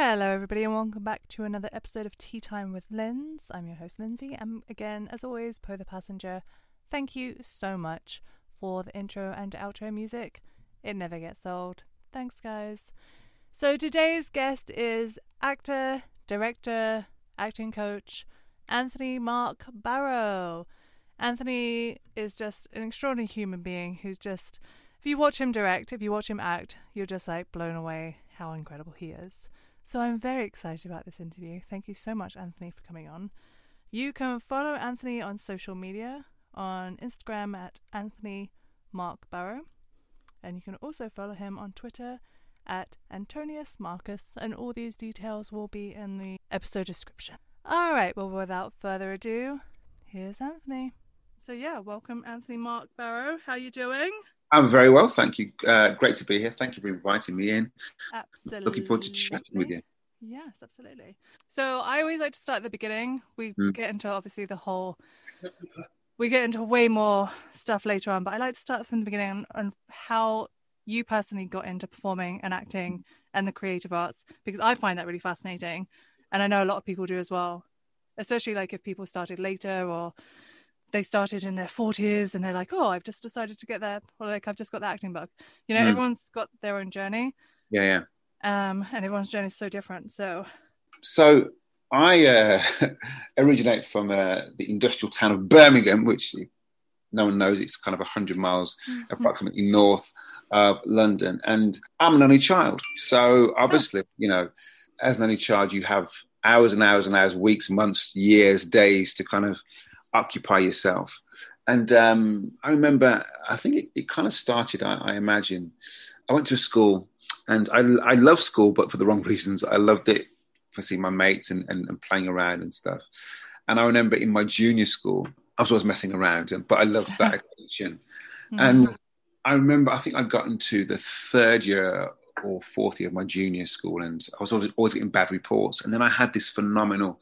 Hello, everybody, and welcome back to another episode of Tea Time with Linz. I'm your host, Lindsay, and again, as always, Poe the Passenger. Thank you so much for the intro and outro music. It never gets old. Thanks, guys. So, today's guest is actor, director, acting coach, Anthony Mark Barrow. Anthony is just an extraordinary human being who's just, if you watch him direct, if you watch him act, you're just like blown away how incredible he is. So I'm very excited about this interview. Thank you so much, Anthony, for coming on. You can follow Anthony on social media on Instagram at Anthony Mark Barrow. And you can also follow him on Twitter at Antonius Marcus, and all these details will be in the episode description. All right, well, without further ado, here's Anthony. So yeah, welcome, Anthony Mark Barrow. How you doing? I'm very well, thank you. Uh, great to be here. Thank you for inviting me in. Absolutely. Looking forward to chatting with you. Yes, absolutely. So I always like to start at the beginning. We Mm. get into obviously the whole. We get into way more stuff later on, but I like to start from the beginning on, on how you personally got into performing and acting and the creative arts because I find that really fascinating, and I know a lot of people do as well. Especially like if people started later or they started in their forties and they're like, "Oh, I've just decided to get there," or like, "I've just got the acting bug." You know, Mm. everyone's got their own journey, Yeah, yeah. um, and everyone's journey is so different. So So I uh, originate from uh, the industrial town of Birmingham, which no one knows. It's kind of 100 miles approximately north of London. And I'm an only child. So obviously, you know, as an only child, you have hours and hours and hours, weeks, months, years, days to kind of occupy yourself. And um, I remember, I think it, it kind of started, I, I imagine. I went to a school and I, I love school, but for the wrong reasons. I loved it for seeing my mates and, and, and playing around and stuff. And I remember in my junior school, I was always messing around, and- but I loved that occasion. mm-hmm. And I remember, I think I'd gotten to the third year or fourth year of my junior school, and I was always, always getting bad reports. And then I had this phenomenal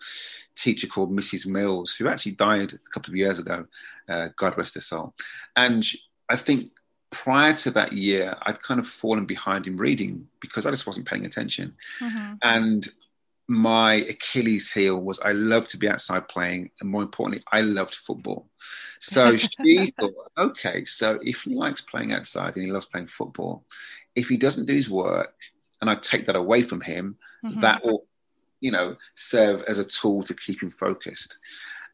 teacher called Mrs. Mills, who actually died a couple of years ago. Uh, God rest her soul. And I think prior to that year, I'd kind of fallen behind in reading because I just wasn't paying attention. Mhm. And my Achilles heel was I loved to be outside playing, and more importantly, I loved football. So she thought, okay, so if he likes playing outside and he loves playing football, if he doesn't do his work, and I take that away from him, Mhm. that will, you know, serve as a tool to keep him focused.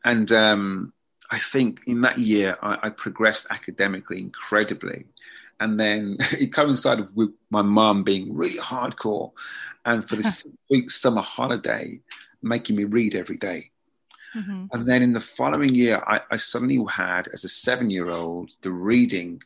And um, I think in that year, I, I progressed academically incredibly. And then it coincided with my mum being really hardcore, and for the six week summer holiday, making me read every day. Mhm. And then in the following year, I, I suddenly had, as a seven year old, the reading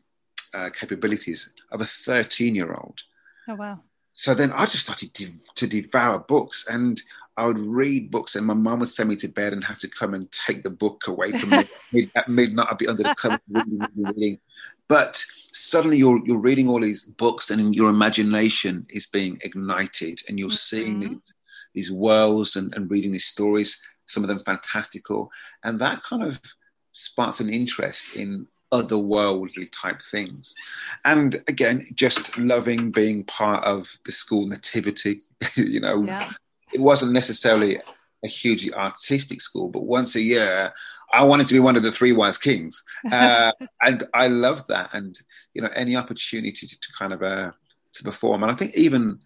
uh, capabilities of a 13 year old. Oh wow. So then I just started to, to devour books and I would read books and my mum would send me to bed and have to come and take the book away from me. At midnight, I'd be under the cover reading, reading, reading. But suddenly you're, you're reading all these books and your imagination is being ignited and you're seeing Mhm. these, these worlds and, and reading these stories, some of them fantastical. And that kind of sparked an interest in otherworldly type things. And again, just loving being part of the school nativity, you know, Yeah. it wasn't necessarily a hugely artistic school, but once a year, I wanted to be one of the three wise kings, uh, and I loved that. And you know, any opportunity to, to kind of uh, to perform, and I think even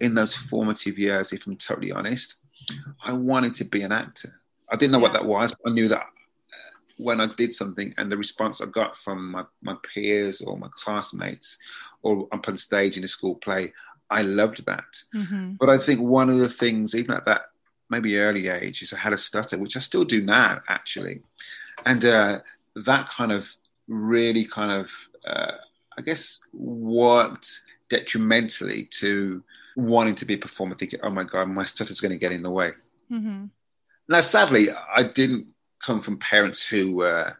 in those formative years, if I'm totally honest, I wanted to be an actor. I didn't know what that was, but I knew that when I did something, and the response I got from my, my peers or my classmates, or up on stage in a school play, I loved that. Mhm. But I think one of the things, even at that maybe early age, is I had a stutter, which I still do now, actually. And uh, that kind of really kind of, uh, I guess, worked detrimentally to wanting to be a performer, thinking, oh my God, my stutter's going to get in the way. Mm-hmm. Now, sadly, I didn't come from parents who were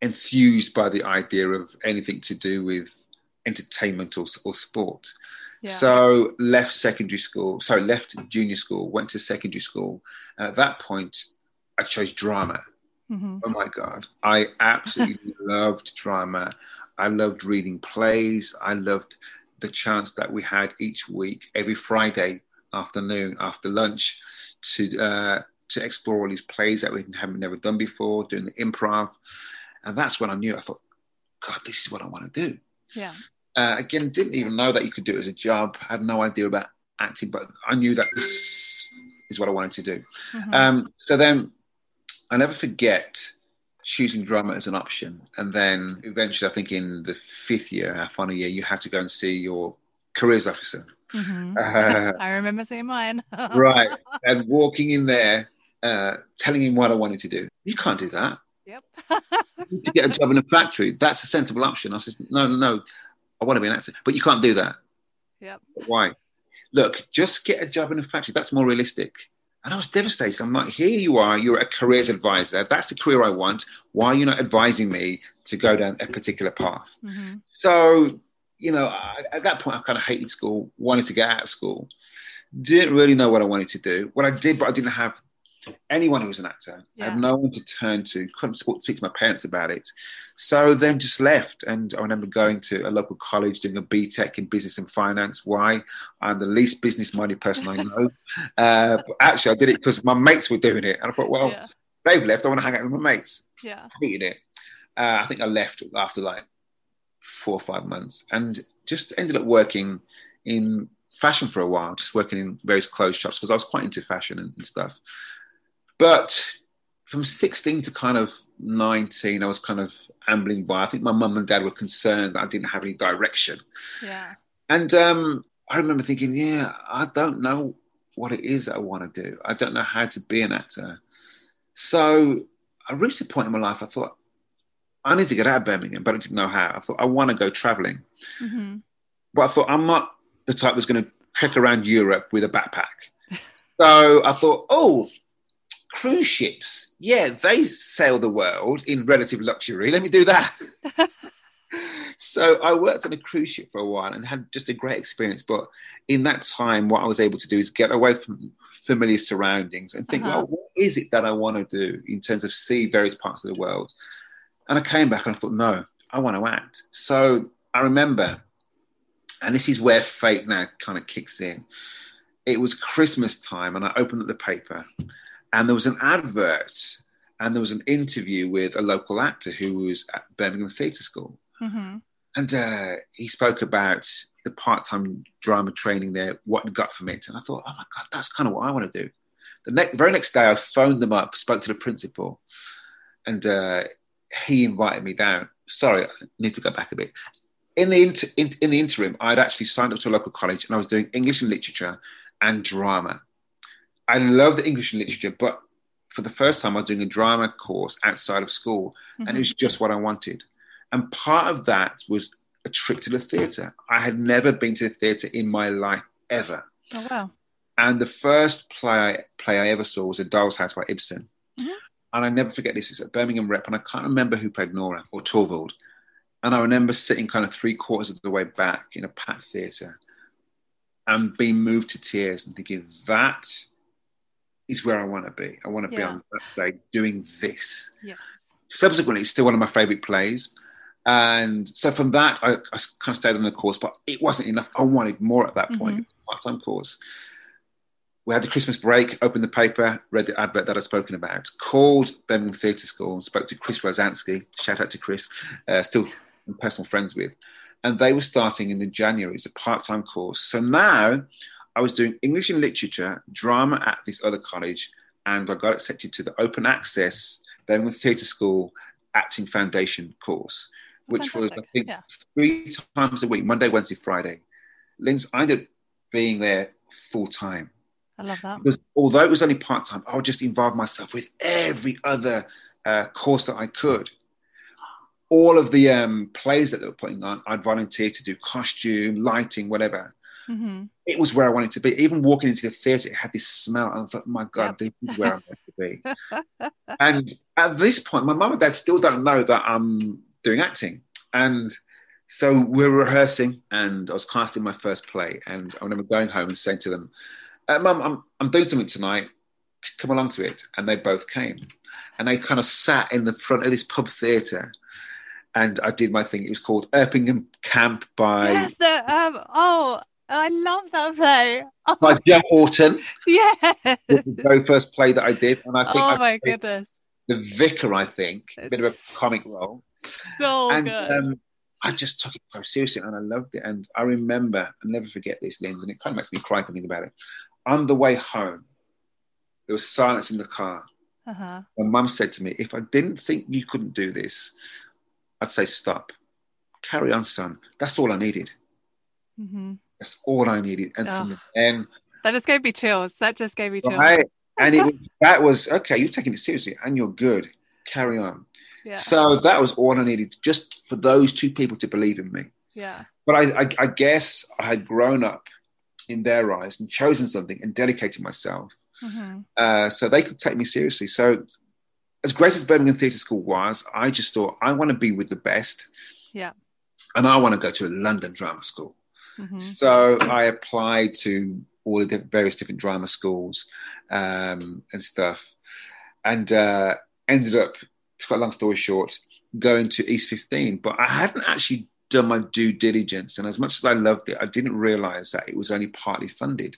enthused by the idea of anything to do with entertainment or, or sport. Yeah. So left secondary school, sorry, left junior school, went to secondary school. And at that point, I chose drama. Mhm. Oh my God. I absolutely loved drama. I loved reading plays. I loved the chance that we had each week, every Friday, afternoon after lunch to uh, to explore all these plays that we haven't never done before, doing the improv, and that's when I knew. I thought, God, this is what I want to do. Yeah. Uh, again, didn't even know that you could do it as a job. I Had no idea about acting, but I knew that this is what I wanted to do. Mhm. Um, so then I never forget choosing drama as an option. And then eventually, I think in the fifth year, our final year, you had to go and see your careers officer. Mhm. Uh, I remember seeing mine. right. And walking in there, uh, telling him what I wanted to do. You can't do that. Yep. to get a job in a factory, that's a sensible option. I said, no, no, no, I want to be an actor, but you can't do that. yep. Why? Look, just get a job in a factory. That's more realistic. And I was devastated. I'm like, here you are, you're a careers advisor. That's the career I want. Why are you not advising me to go down a particular path? hmm So, you know, I, at that point, I kind of hated school, wanted to get out of school, didn't really know what I wanted to do. What I did, but I didn't have anyone who was an actor. I had no one to turn to, couldn't speak to my parents about it. So then just left. And I remember going to a local college doing a BTEC in business and finance. Why? I'm the least business minded person I know. uh, but actually, I did it because my mates were doing it. And I thought, well, yeah. they've left. I want to hang out with my mates Yeah. I hated it. Uh, I think I left after like four or five months and just ended up working in fashion for a while, just working in various clothes shops because I was quite into fashion and, and stuff. But from 16 to kind of 19, I was kind of ambling by. I think my mum and dad were concerned that I didn't have any direction. Yeah. And um, I remember thinking, yeah, I don't know what it is I want to do. I don't know how to be an actor. So I reached a point in my life, I thought, I need to get out of Birmingham, but I didn't know how. I thought, I want to go traveling. hmm But I thought, I'm not the type that's going to trek around Europe with a backpack. so I thought, oh, cruise ships. Yeah, they sail the world in relative luxury. Let me do that. so I worked on a cruise ship for a while and had just a great experience. But in that time, what I was able to do is get away from familiar surroundings and think, Uh-huh. well, what is it that I want to do in terms of see various parts of the world? And I came back and I thought, no, I want to act. So I remember, and this is where fate now kind of kicks in. It was Christmas time, and I opened up the paper, and there was an advert, and there was an interview with a local actor who was at Birmingham Theatre School. hmm And uh, he spoke about the part time drama training there, what he got from it. And I thought, oh my God, that's kind of what I want to do. The, next, the very next day, I phoned them up, spoke to the principal, and uh, he invited me down. Sorry, I need to go back a bit. In the, inter- in, in the interim, I'd actually signed up to a local college and I was doing English and literature and drama. I love the English literature, but for the first time, I was doing a drama course outside of school, and it was just what I wanted. And part of that was a trip to the theatre. I had never been to the theatre in my life ever. Oh wow. And the first play, play I ever saw was A Doll's House by Ibsen. Mhm. And I never forget this. It's at Birmingham Rep, and I can't remember who played Nora or Torvald. And I remember sitting kind of three quarters of the way back in a packed theatre and being moved to tears and thinking, that is where I want to be. I want to be on that stage doing this. Yes. subsequently it's still one of my favorite plays. And so from that I, I kind of stayed on the course but it wasn't enough. I wanted more at that point. Part-time course. We had the christmas break opened the paper read the advert that i'd spoken about called birmingham theatre school and spoke to chris rosansky. Shout out to chris uh, still personal friends with. And they were starting in the january. It's a part-time course. So now i was doing english and literature drama at this other college and i got accepted to the open access Birmingham Theatre School Acting Foundation course, which was I think Yeah. three times a week, Monday, Wednesday, Friday. Linz, I ended up being there full time I love that. because although it was only part time, I would just involve myself with every other uh, course that I could. All of the um, plays that they were putting on, I'd volunteer to do costume, lighting, whatever. Hmm It was where I wanted to be. Even walking into the theatre, it had this smell, and I thought, "My God, this is where I'm meant to be." and at this point, my mum and dad still don't know that I'm doing acting. And so we're rehearsing, and I was casting my first play. And I remember going home and saying to them, uh, "Mum, I'm I'm doing something tonight. Come along to it." And they both came, and they kind of sat in the front of this pub theatre. And I did my thing. It was called Erpingham Camp by Yes. The um. Oh. I love that play. Oh, By Joe Orton. yes. was the very first play that I did, and I think Oh I my goodness. the vicar. I think a bit of a comic role, So and good. um, I just took it so seriously, and I loved it. And I remember, I'll never forget this, Lindsay, and it kind of makes me cry to think about it. On the way home, there was silence in the car. uh-huh. My mum said to me, "If I didn't think you couldn't do this, I'd say stop, carry on, son. That's all I needed. hmm That's all I needed." And from Oh. then That just gave me chills. That just gave me chills. Right. And it that was okay, you're taking it seriously and you're good. Carry on. Yeah. So that was all I needed just for those two people to believe in me. Yeah. But I, I, I guess I had grown up in their eyes and chosen something and dedicated myself hmm uh, so they could take me seriously. So, as great as Birmingham Theatre School was, I just thought I want to be with the best. Yeah. And I want to go to a London drama school. Hmm So I applied to all the various different drama schools um, and stuff, and uh, ended up, to cut a long story short, going to East 15. But I hadn't actually done my due diligence, and as much as I loved it, I didn't realise that it was only partly funded.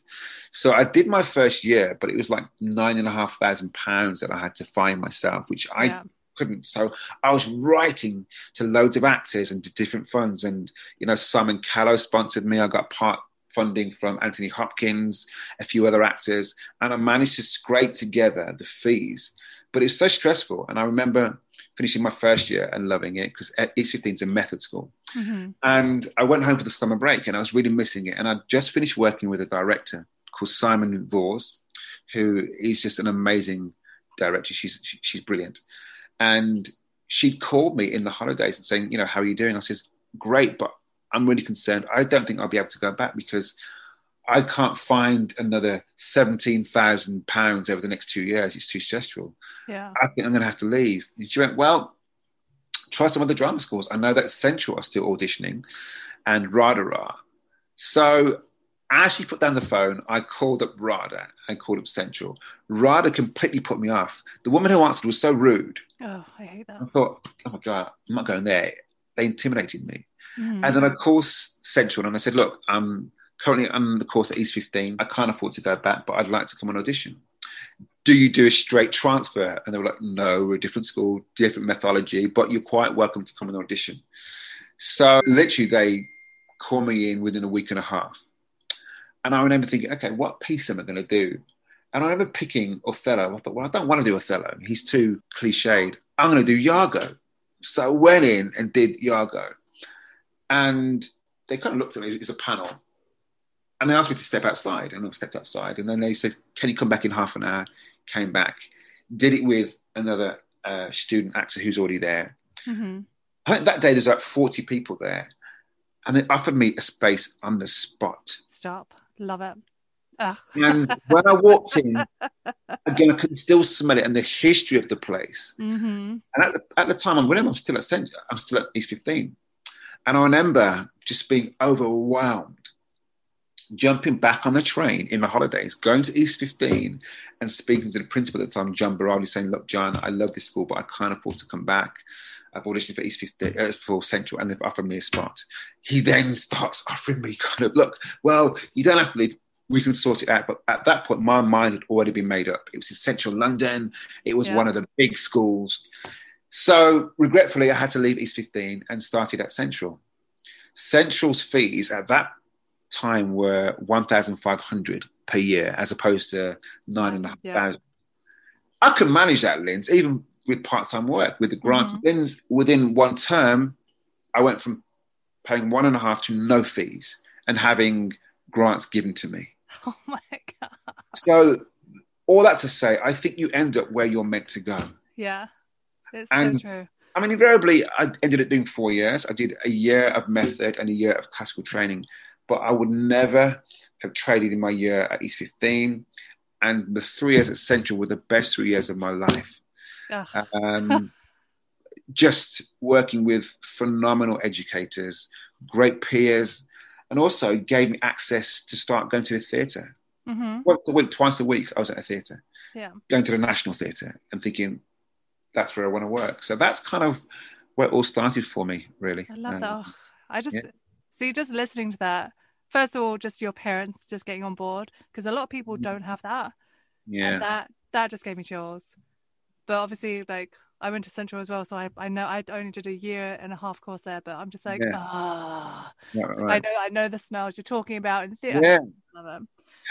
So I did my first year, but it was like nine and a half thousand pounds that I had to find myself, which I yeah. Couldn't. So I was writing to loads of actors and to different funds. And, you know, Simon Callow sponsored me. I got part funding from Anthony Hopkins, a few other actors, and I managed to scrape together the fees. But it was so stressful. And I remember finishing my first year and loving it because East 15 is a method school. hmm And I went home for the summer break and I was really missing it. And I just finished working with a director called Simon Vors, who is just an amazing director. She's she, she's brilliant. And she called me in the holidays and saying, you know, how are you doing? I says, great, but I'm really concerned. I don't think I'll be able to go back because I can't find another seventeen thousand pounds over the next two years. It's too stressful. Yeah. I think I'm going to have to leave. And she went, well, try some other drama schools. I know that Central are still auditioning and RADA are. So as she put down the phone, I called up RADA and called up Central. RADA completely put me off. The woman who answered was so rude. Oh, I hate that. I thought, oh my God, I'm not going there. They intimidated me. Mhm. And then I called Central and I said, look, I'm currently on the course at East 15. I can't afford to go back, but I'd like to come on audition. Do you do a straight transfer? And they were like, no, we're a different school, different methodology, but you're quite welcome to come on audition. So literally, they called me in within a week and a half. And I remember thinking, okay, what piece am I going to do? And I remember picking Othello. I thought, well, I don't want to do Othello. He's too cliched. I'm going to do Iago. So I went in and did Iago. And they kind of looked at me as a panel. And they asked me to step outside. And I stepped outside. And then they said, can you come back in half an hour? Came back. Did it with another uh, student actor who's already there. Mhm. I think that day there's about 40 people there. And they offered me a space on the spot. Stop. Love it. And when I walked in, again, I could still smell it and the history of the place. hmm And at the, at the time, I'm with him, I'm still at St. I'm still at East 15. And I remember just being overwhelmed, jumping back on the train in the holidays, going to East 15 and speaking to the principal at the time, John Barali, saying, Look, John, I love this school, but I can't afford to come back. I've auditioned for East 15, uh, for Central, and they've offered me a spot. He then starts offering me kind of, Look, well, you don't have to leave. We can sort it out. But at that point, my mind had already been made up. It was in central London. It was Yeah. one of the big schools. So regretfully, I had to leave East 15 and started at Central. Central's fees at that time were 1,500 per year, as opposed to nine and a half Yeah. thousand. I could manage that, Linz, even with part-time work, with the grant. Mhm. Linz, within one term, I went from paying one and a half to no fees and having grants given to me. Oh my god. So all that to say, I think you end up where you're meant to go. Yeah. It's And- so true. I mean, invariably, I ended up doing four years. I did a year of method and a year of classical training, but I would never have traded in my year at East 15. And the three years at Central were the best three years of my life. Um, just working with phenomenal educators, great peers, and also gave me access to start going to the theatre. hmm Once a week, twice a week, I was at a theatre. Yeah. Going to the National Theatre and thinking, that's where I want to work. So that's kind of where it all started for me, really. I love Um, that. Oh, I just yeah. See just listening to that first of all, just your parents just getting on board because a lot of people Mm. don't have that. Yeah. And that that just gave me chills. But obviously, like I went to Central as well, so I, I know I only did a year and a half course there, but I'm just like, Yeah. ah, Right, right, I know I know the smells you're talking about in theatre. Yeah. Love them.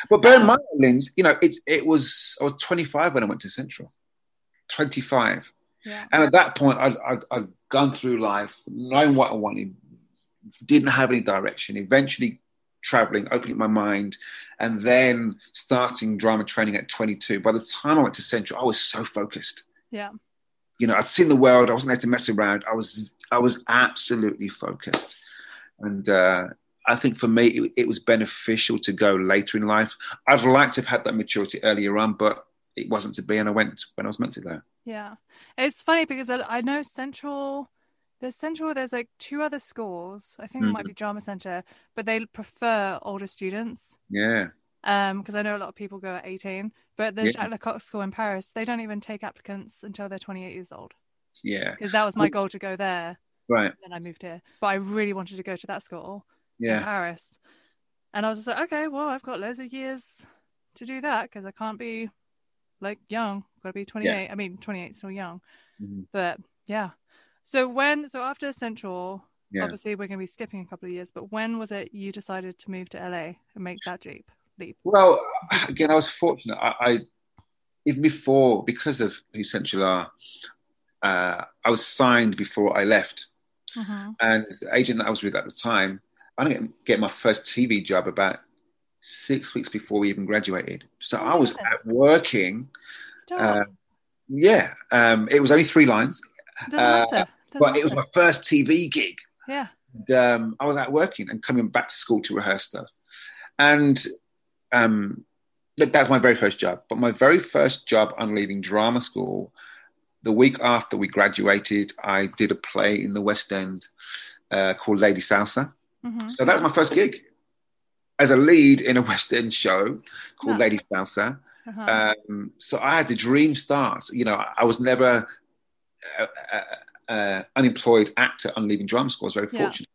But bear in Um, mind, Linz, you know, it's it was I was 25 when I went to Central. 25. Yeah. And at that point, I'd, I'd, I'd gone through life, knowing what I wanted, didn't have any direction, eventually traveling, opening my mind, and then starting drama training at 22. By the time I went to Central, I was so focused. Yeah. You know, I'd seen the world. I wasn't there to mess around. I was, I was absolutely focused. And uh, I think for me, it, it was beneficial to go later in life. I'd like to have had that maturity earlier on, but it wasn't to be. And I went when I was meant to go. Yeah. It's funny because I, I know Central, there's Central, there's like two other schools. I think it might be Drama Center, but they prefer older students. Yeah. Um, because I know a lot of people go at 18, but the Yeah. Jacques Lecoq School in Paris, they don't even take applicants until they're 28 years old. Yeah. Because that was my goal to go there. Right. Then I moved here, but I really wanted to go to that school in Yeah. Paris, and I was just like, okay, well, I've got loads of years to do that because I can't be like young. Got to be 28. I mean, 28 is still young, Mhm. but yeah. So when so after Central, Yeah. obviously we're going to be skipping a couple of years, but when was it you decided to move to LA and make that leap? Leap. Well, again, I was fortunate. I, I even before because of who Central are, uh, I was signed before I left, Mhm. and the agent that I was with at the time, I didn't get, my first TV job about six weeks before we even graduated. So Oh I was out working. Uh, yeah, um, it was only three lines, Doesn't uh, matter. Doesn't but it was my first TV gig. Yeah. And, um, I was out working and coming back to school to rehearse stuff. And um, that was my very first job. But my very first job on leaving drama school, the week after we graduated, I did a play in the West End uh, called Lady Salsa. Mhm. So that was my first gig as a lead in a West End show called Nice. Lady Salsa. Uh-huh. Um, so I had a dream start. You know, I was never uh, uh, uh, unemployed actor on leaving drama school. I was very Yeah. fortunate.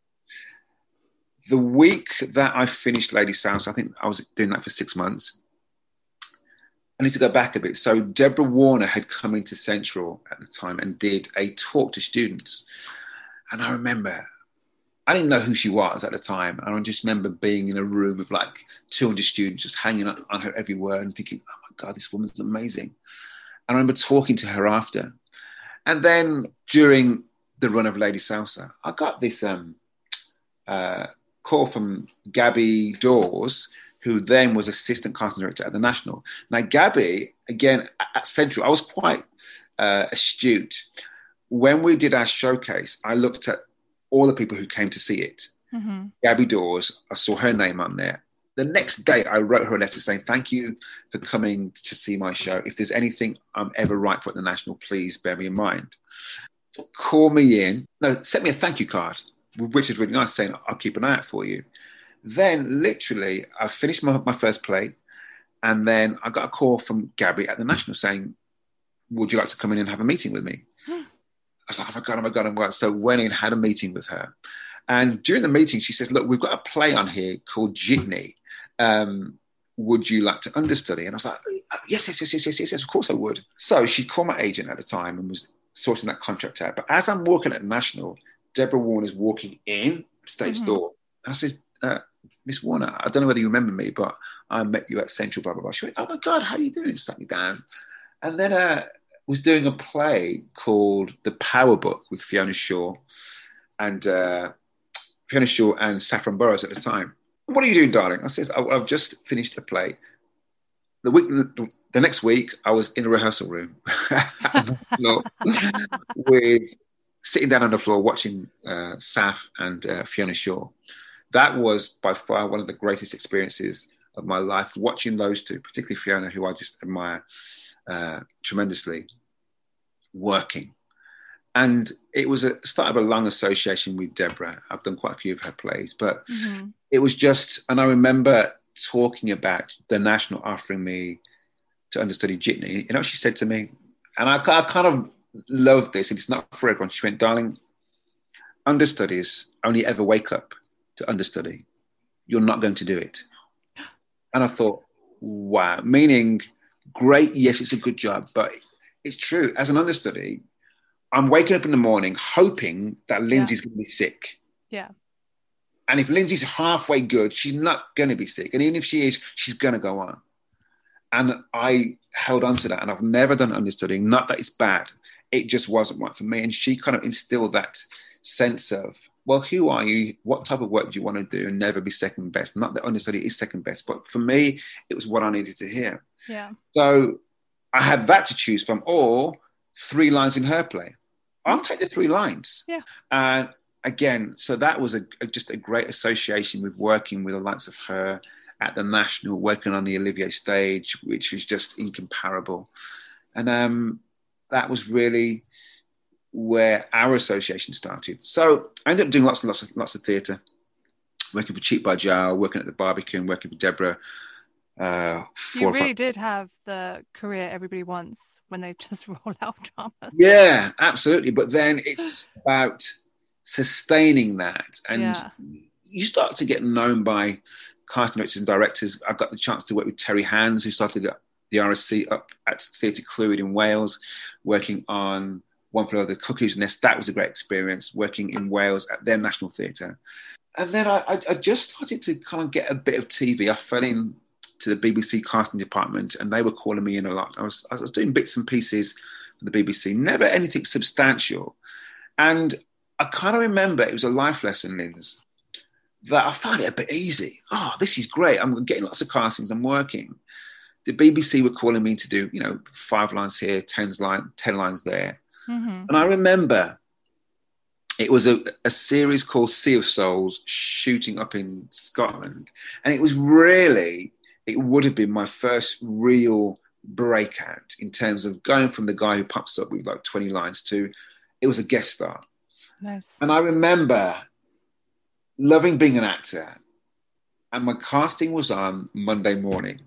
The week that I finished Lady Salsa, I think I was doing that for six months. I need to go back a bit. So Deborah Warner had come into Central at the time and did a talk to students. And I remember, I didn't know who she was at the time. And I just remember being in a room with like 200 students just hanging on on her every word and thinking, oh my God, this woman's amazing. And I remember talking to her after. And then during the run of Lady Salsa, I got this um, uh, call from Gabby Dawes, who then was assistant casting director at the National. Now, Gabby, again, at- Central, I was quite uh, astute. When we did our showcase, I looked at all the people who came to see it. Mhm. Gabby Dawes, I saw her name on there. The next day, I wrote her a letter saying, Thank you for coming to see my show. If there's anything I'm ever right for at the National, please bear me in mind. Call me in. No, sent me a thank you card, which is really nice, saying, I'll keep an eye out for you. Then, literally, I finished my, my first play, and then I got a call from Gabby at the National saying, Would you like to come in and have a meeting with me? Hmm. I was like, Oh my God, oh my God, oh my God. So, went in, had a meeting with her. And during the meeting, she says, Look, we've got a play on here called Jitney. Um, would you like to understudy? And I was like, yes, yes, yes, yes, yes, yes, yes, of course I would. So she called my agent at the time and was sorting that contract out. But as I'm walking at National, Deborah Warner's walking in stage Mhm. door. And I says, uh, Miss Warner, I don't know whether you remember me, but I met you at Central, blah, blah, blah. She went, oh my God, how are you doing? Sat me down. And then uh, was doing a play called The Power Book with Fiona Shaw and uh, Fiona Shaw and Saffron Burrows at the time. What are you doing, darling? I says, "I- I've just finished a play. The week, the next week, I was in a rehearsal room with sitting down on the floor watching uh, Saf and uh, Fiona Shaw. That was by far one of the greatest experiences of my life. Watching those two, particularly Fiona, who I just admire uh, tremendously, working. And it was a start of a long association with Deborah. I've done quite a few of her plays, but Mhm. it was just, and I remember talking about the National offering me to understudy Jitney. You know she said to me? And I, I kind of love this, and it's not for everyone. She went, darling, understudies only ever wake up to understudy. you're not going to do it. And I thought, wow, meaning great, yes, it's a good job, but it's true. As an understudy, I'm waking up in the morning hoping that Lindsay's yeah. going to be sick. Yeah. And if Lindsay's halfway good, she's not going to be sick. And even if she is, she's going to go on. And I held on to that. And I've never done understudying. Not that it's bad. It just wasn't right for me. And she kind of instilled that sense of, well, who are you? What type of work do you want to do? And never be second best. Not that understudy is second best, but for me, it was what I needed to hear. Yeah. So I had that to choose from, or three lines in her play. I'll take the three lines. Yeah. And again, so that was a, a, just a great association with working with the likes of her at the national, working on the Olivier stage, which was just incomparable. And um, that was really where our association started. So I ended up doing lots and lots of lots of theatre, working for Cheek by Jowl, working at the Barbican, working for Deborah uh, you really did have the career everybody wants when they just roll out dramas. Yeah, absolutely. But then it's about sustaining that, and yeah. you start to get known by casting directors and directors. I got the chance to work with Terry Hands, who started the RSC up at Theatre Clwyd in Wales, working on One Over the Cuckoo's Nest. That was a great experience working in Wales at their national theatre. And then I, I just started to kind of get a bit of TV. I fell in to the BBC casting department, and they were calling me in a lot. I was, I was doing bits and pieces for the BBC, never anything substantial. And I kind of remember it was a life lesson, Linz, that I found it a bit easy. Oh, this is great. I'm getting lots of castings. I'm working. The BBC were calling me to do, you know, five lines here, ten lines, ten lines there. Mm-hmm. And I remember it was a, a series called Sea of Souls shooting up in Scotland. And it was really it would have been my first real breakout in terms of going from the guy who pops up with like 20 lines to it was a guest star. Nice. And I remember loving being an actor. And my casting was on Monday morning.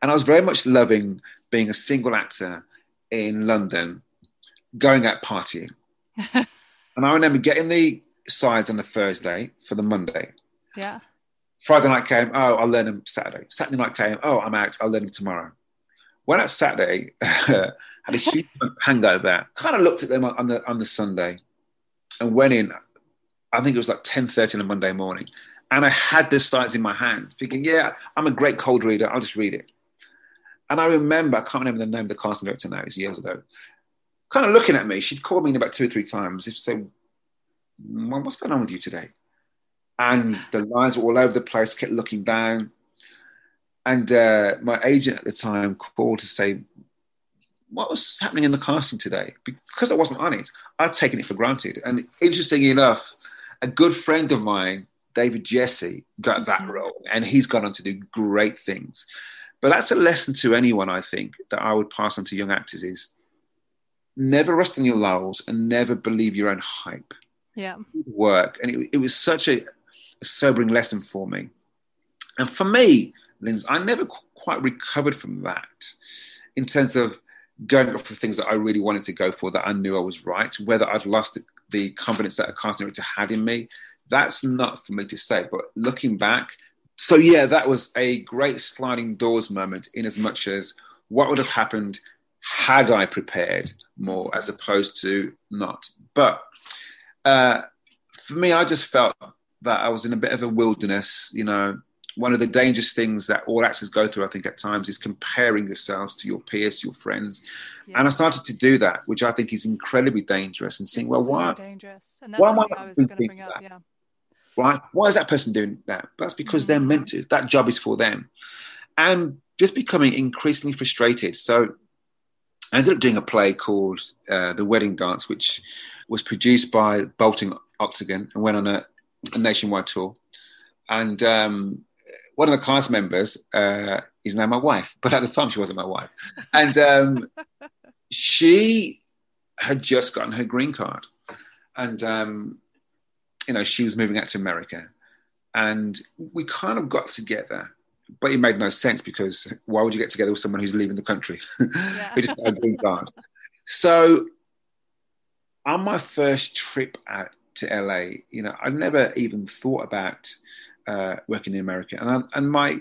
And I was very much loving being a single actor in London, going out partying. and I remember getting the sides on a Thursday for the Monday. Yeah. Friday night came, oh, I'll learn them Saturday. Saturday night came, oh, I'm out, I'll learn them tomorrow. Went out Saturday, had a huge hangover, kind of looked at them on the on the Sunday and went in, I think it was like 10.30 on a Monday morning. And I had the sides in my hand, thinking, yeah, I'm a great cold reader, I'll just read it. And I remember, I can't remember the name of the casting director now, it was years ago, kind of looking at me. She'd called me in about two or three times. She'd say, what's going on with you today? And the lines were all over the place, kept looking down. And uh, my agent at the time called to say, what was happening in the casting today? Because I wasn't on it, I'd taken it for granted. And interestingly enough, a good friend of mine, David Jesse, got that mm-hmm. role, and he's gone on to do great things. But that's a lesson to anyone, I think, that I would pass on to young actors is never rest on your laurels and never believe your own hype. Yeah. Work. And it, it was such a, a sobering lesson for me. And for me, Linz, I never quite recovered from that in terms of going for things that I really wanted to go for that I knew I was right, whether I'd lost the confidence that a casting director had in me. That's not for me to say. But looking back, so yeah, that was a great sliding doors moment in as much as what would have happened had I prepared more as opposed to not. But uh, for me, I just felt that I was in a bit of a wilderness. You know, one of the dangerous things that all actors go through, I think, at times, is comparing yourselves to your peers, to your friends. Yeah. And I started to do that, which I think is incredibly dangerous. And saying, well, so why? Dangerous. And that's why am I, I was going to bring up. Yeah. Right? Why is that person doing that? That's because mm-hmm. they're meant to. That job is for them. And just becoming increasingly frustrated. So I ended up doing a play called uh, The Wedding Dance, which was produced by Bolton Octagon and went on a a nationwide tour. And um, one of the cast members uh, is now my wife, but at the time she wasn't my wife. And um, she had just gotten her green card. And, um, you know, she was moving out to America. And we kind of got together, but it made no sense because why would you get together with someone who's leaving the country? Yeah. just got a green card. So on my first trip out to LA, you know, I'd never even thought about uh, working in America, and I, and my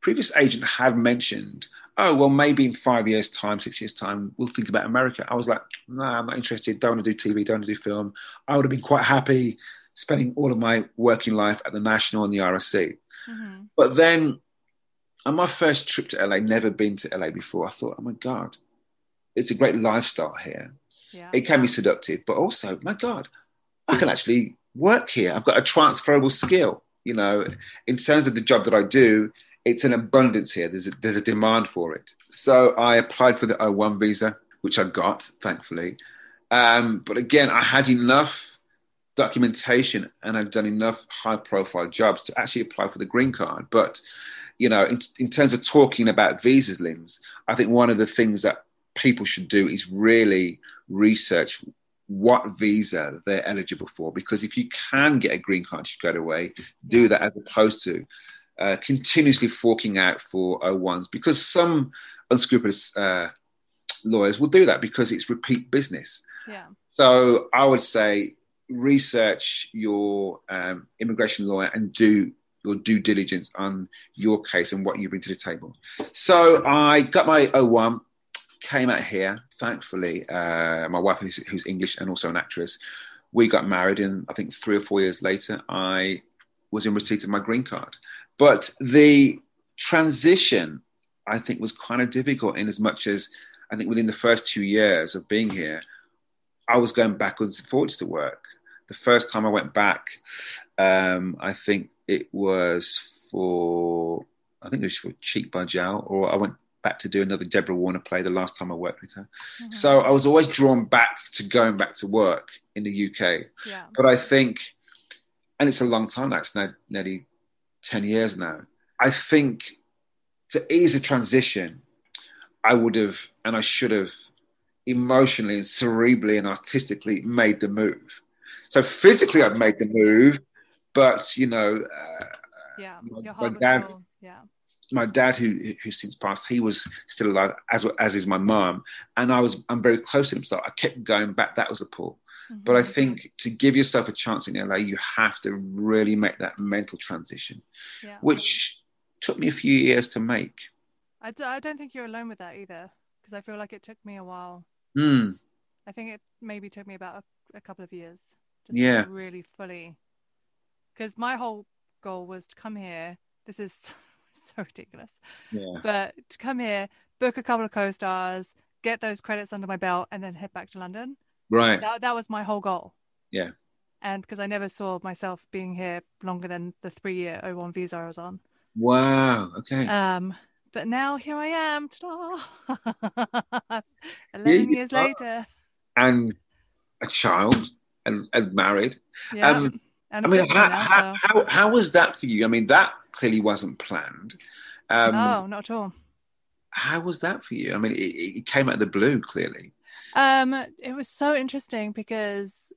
previous agent had mentioned, oh well, maybe in five years' time, six years' time, we'll think about America. I was like, no, nah, I'm not interested. Don't want to do TV. Don't want to do film. I would have been quite happy spending all of my working life at the National and the RSC. Mm-hmm. But then on my first trip to LA, never been to LA before, I thought, oh my God, it's a great lifestyle here. Yeah. It can be seductive, but also, my God, I can actually work here. I've got a transferable skill. You know, in terms of the job that I do, it's an abundance here. There's a, there's a demand for it. So I applied for the O1 visa, which I got, thankfully. Um, but again, I had enough documentation and I've done enough high profile jobs to actually apply for the green card. But, you know, in, in terms of talking about visas, Linz, I think one of the things that people should do is really research what visa they're eligible for. Because if you can get a green card straight away, do that as opposed to uh, continuously forking out for O1s. Because some unscrupulous uh, lawyers will do that because it's repeat business. Yeah. So I would say research your um, immigration lawyer and do your due diligence on your case and what you bring to the table. So I got my O1, came out here. Thankfully, uh, my wife, who's, who's, English and also an actress, we got married, and I think three or four years later, I was in receipt of my green card. But the transition, I think, was kind of difficult in as much as I think within the first two years of being here, I was going backwards and forwards to work the first time I went back, um, I think it was for, I think it was for Cheek by Jowl, or I went back to do another Deborah Warner play the last time I worked with her. Mm-hmm. So I was always drawn back to going back to work in the UK. Yeah. But I think, and it's a long time, that's now nearly 10 years now. I think to ease the transition, I would have and I should have emotionally and cerebrally and artistically made the move. So physically, I've made the move, but you know, uh, yeah, my, my dad, yeah. My dad, who who since passed, he was still alive, as as is my mom, and I was I'm very close to him, so I kept going back. That was a pull. Mm-hmm. But I think to give yourself a chance in LA, you have to really make that mental transition, yeah. which took me a few years to make. I d- I don't think you're alone with that either, because I feel like it took me a while. Mm. I think it maybe took me about a, a couple of years. Just yeah. Really fully. Because my whole goal was to come here. This is so, ridiculous. Yeah. But to come here, book a couple of co stars, get those credits under my belt, and then head back to London. Right. That, that was my whole goal. Yeah. And because I never saw myself being here longer than the three year O1 visa I was on. Wow. Okay. Um, but now here I am. Ta-da! Eleven yeah, years later. And a child and, and married. Yeah. Um, I mean, how, now, so. how, how, was that for you? I mean, that clearly wasn't planned. Um, no, not at all. How was that for you? I mean, it, it came out of the blue, clearly. Um, it was so interesting because,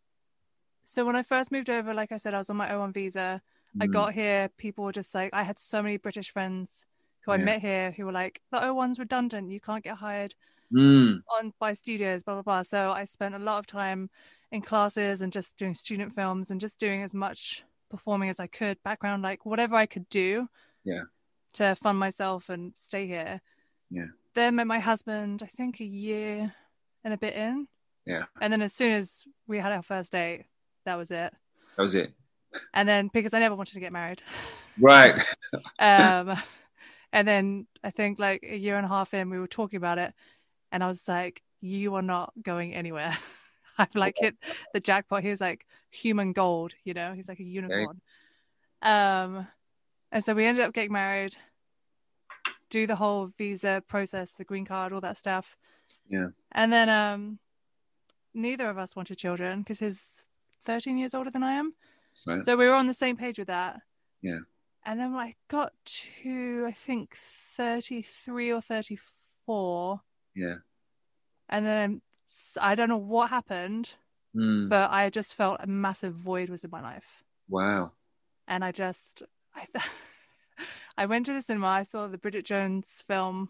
so when I first moved over, like I said, I was on my O1 visa. Mm. I got here, people were just like, I had so many British friends who I met here who were like, the O1's redundant, you can't get hired mm. on by studios, blah blah blah. So I spent a lot of time in classes and just doing student films and just doing as much performing as I could, background, like whatever I could do. Yeah. To fund myself and stay here. Yeah. Then met my husband, I think a year and a bit in. Yeah. And then as soon as we had our first date, that was it. That was it. And then because I never wanted to get married. Right. um and then I think like a year and a half in we were talking about it and I was like, You are not going anywhere. I've like hit the jackpot. He's like human gold, you know, he's like a unicorn. Um, and so we ended up getting married, do the whole visa process, the green card, all that stuff. Yeah. And then um, neither of us wanted children because he's 13 years older than I am. Right. So we were on the same page with that. Yeah. And then I got to, I think, 33 or 34. Yeah. And then I don't know what happened, mm. but I just felt a massive void was in my life. Wow. And I just, I, th- I went to the cinema. I saw the Bridget Jones film,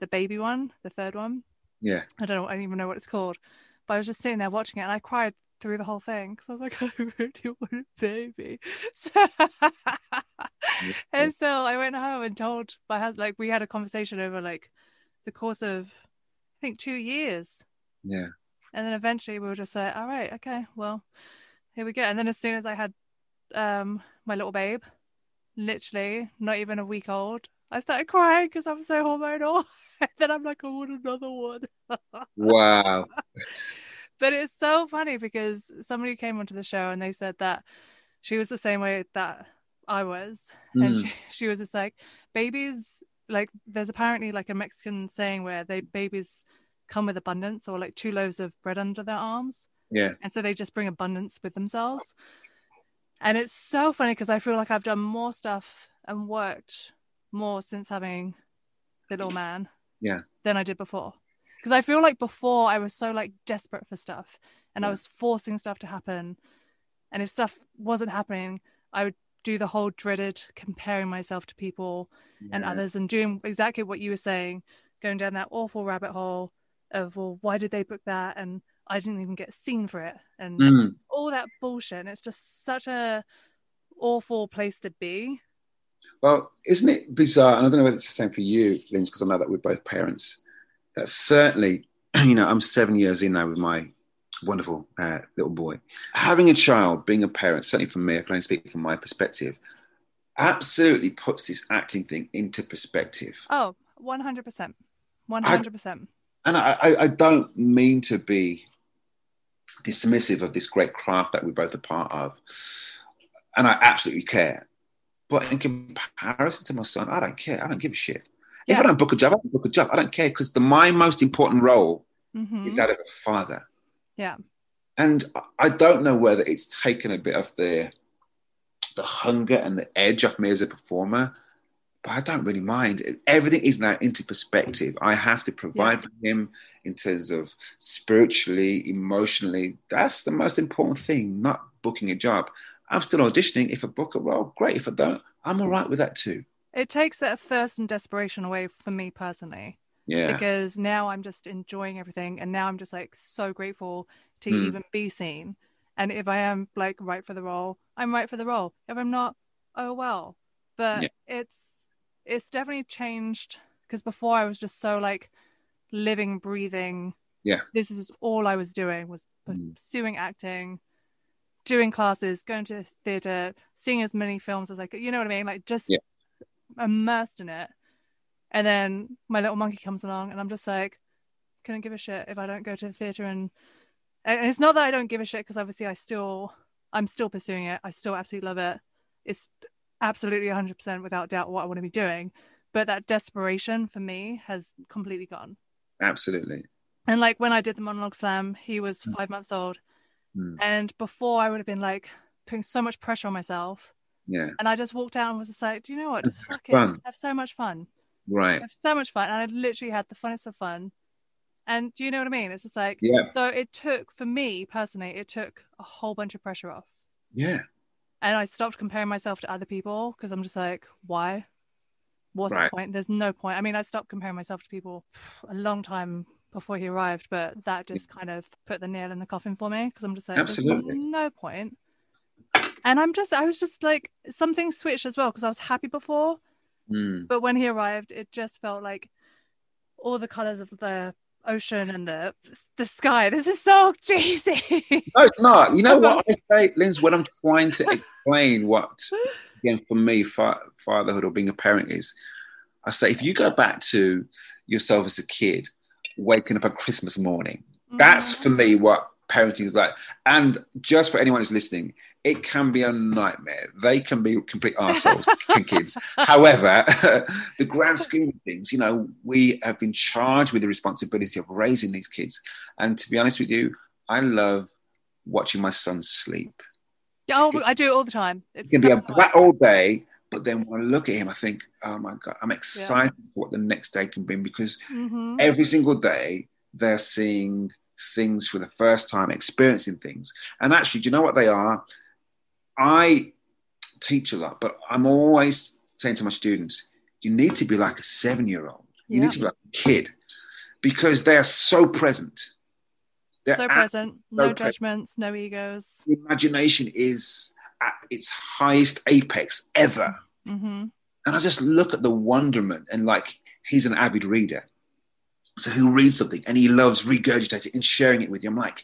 the baby one, the third one. Yeah. I don't know. I don't even know what it's called. But I was just sitting there watching it, and I cried through the whole thing because I was like, I really want a baby. So and so I went home and told my husband, like, we had a conversation over like the course of, I think, two years. Yeah. And then eventually we were just like, all right, okay, well, here we go. And then as soon as I had um my little babe, literally not even a week old, I started crying because I'm so hormonal. and then I'm like, I want another one. wow. but it's so funny because somebody came onto the show and they said that she was the same way that I was. Mm. And she, she was just like, babies, like, there's apparently like a Mexican saying where they babies come with abundance or like two loaves of bread under their arms. Yeah. And so they just bring abundance with themselves. And it's so funny because I feel like I've done more stuff and worked more since having little man. Yeah. Than I did before. Because I feel like before I was so like desperate for stuff and yeah. I was forcing stuff to happen. And if stuff wasn't happening, I would do the whole dreaded comparing myself to people yeah. and others and doing exactly what you were saying, going down that awful rabbit hole of well, why did they book that? And I didn't even get seen for it and mm. all that bullshit. And it's just such a awful place to be. Well, isn't it bizarre? And I don't know whether it's the same for you, Linz, because I know that we're both parents. That certainly, you know, I'm seven years in now with my wonderful uh, little boy. Having a child, being a parent, certainly for me, I can only speak from my perspective, absolutely puts this acting thing into perspective. Oh, 100%. 100%. I, and I, I don't mean to be dismissive of this great craft that we're both a part of. And I absolutely care. But in comparison to my son, I don't care. I don't give a shit. Yeah. If I don't book a job, I don't book a job. I don't care because the my most important role mm-hmm. is that of a father. Yeah. And I don't know whether it's taken a bit of the the hunger and the edge off me as a performer, but I don't really mind. Everything is now into perspective. I have to provide yeah. for him in terms of spiritually, emotionally. That's the most important thing, not booking a job. I'm still auditioning. If I book a role, great. If I don't, I'm all right with that too. It takes that thirst and desperation away for me personally. Yeah. Because now I'm just enjoying everything and now I'm just like so grateful to mm. even be seen. And if I am like right for the role, I'm right for the role. If I'm not, oh well. But yeah. it's it's definitely changed because before I was just so like living, breathing. Yeah. This is all I was doing was mm. pursuing acting, doing classes, going to theatre, seeing as many films as I could. You know what I mean? Like just yeah. immersed in it. And then my little monkey comes along, and I'm just like, couldn't give a shit if I don't go to the theatre. And and it's not that I don't give a shit because obviously I still I'm still pursuing it. I still absolutely love it. It's absolutely 100% without doubt what I want to be doing. But that desperation for me has completely gone. Absolutely. And like when I did the monologue slam, he was mm. five months old. Mm. And before I would have been like putting so much pressure on myself. Yeah. And I just walked out and was just like, do you know what? Just fuck it. Just have so much fun. Right. Have so much fun. And I literally had the funnest of fun. And do you know what I mean? It's just like, yeah. So it took, for me personally, it took a whole bunch of pressure off. Yeah. And I stopped comparing myself to other people because I'm just like, why? What's right. the point? There's no point. I mean, I stopped comparing myself to people a long time before he arrived, but that just kind of put the nail in the coffin for me because I'm just like, Absolutely. no point. And I'm just, I was just like, something switched as well because I was happy before. Mm. But when he arrived, it just felt like all the colors of the ocean and the the sky. This is so cheesy. no, it's not. You know what I say, Linz, when I'm trying to explain what, again, for me, fa- fatherhood or being a parent is, I say, if you go back to yourself as a kid, waking up on Christmas morning, mm-hmm. that's for me what parenting is like. And just for anyone who's listening, it can be a nightmare. They can be complete assholes, and kids. However, the grand scheme of things, you know, we have been charged with the responsibility of raising these kids. And to be honest with you, I love watching my son sleep. Oh, I do it all the time. It's it can so be a brat all day, but then when I look at him, I think, oh my God, I'm excited yeah. for what the next day can bring because mm-hmm. every single day they're seeing things for the first time, experiencing things. And actually, do you know what they are? I teach a lot, but I'm always saying to my students, you need to be like a seven year old. You yeah. need to be like a kid because they are so present. They're so present, no judgments, no egos. The imagination is at its highest apex ever. Mm-hmm. And I just look at the wonderment and like he's an avid reader. So who reads something and he loves regurgitating and sharing it with you. I'm like,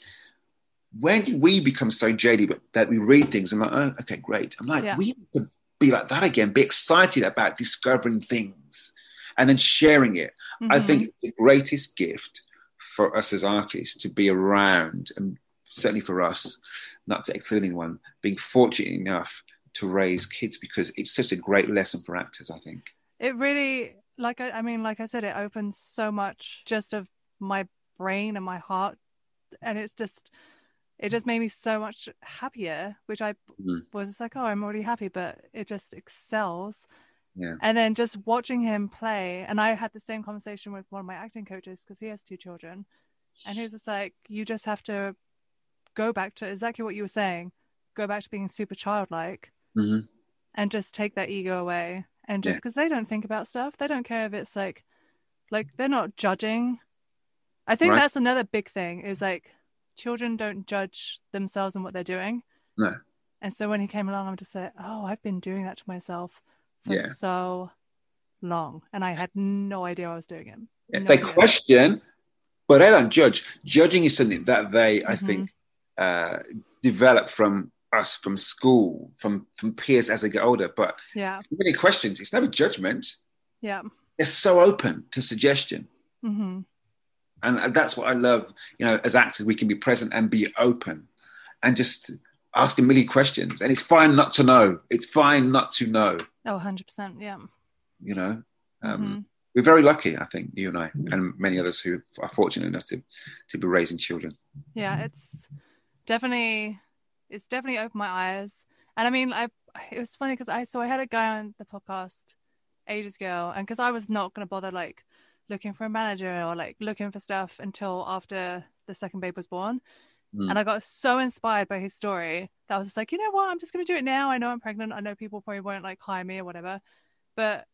when did we become so jaded but that we read things? I'm like, oh, okay, great. I'm like, Yeah. we need to be like that again, be excited about discovering things and then sharing it. I Mhm. think it's the greatest gift for us as artists to be around, and certainly for us, not to exclude anyone, being fortunate enough to raise kids because it's such a great lesson for actors, I think. it really like I, I mean like i said it opens so much just of my brain and my heart and it's just it just made me so much happier which i Mhm. was just like oh i'm already happy but it just excels Yeah. and then just watching him play and i had the same conversation with one of my acting coaches because he has two children and he was just like you just have to go back to exactly what you were saying go back to being super childlike Mhm. and just take that ego away and just Yeah. because they don't think about stuff they don't care if it's like like they're not judging i think Right. that's another big thing is like children don't judge themselves and what they're doing No. and so when he came along i'm just like oh i've been doing that to myself for Yeah. so long and i had no idea i was doing it Yeah, No they idea. question, but they don't judge. Judging is something that they, I Mhm. think, uh, develop from us, from school, from from peers as they get older. But yeah many questions, it's never judgment. yeah They're so open to suggestion. hmm And that's what I love. You know, as actors, we can be present and be open and just ask a million questions. And it's fine not to know. It's fine not to know, oh 100% yeah you know. Um, Mhm. We're very lucky, I think, you and I, and many others who are fortunate enough to, to be raising children. yeah it's definitely it's definitely opened my eyes and i mean i it was funny because i so i had a guy on the podcast ages ago and because i was not going to bother like looking for a manager or like looking for stuff until after the second babe was born Mm. and i got so inspired by his story that i was just like you know what i'm just going to do it now i know i'm pregnant i know people probably won't like hire me or whatever but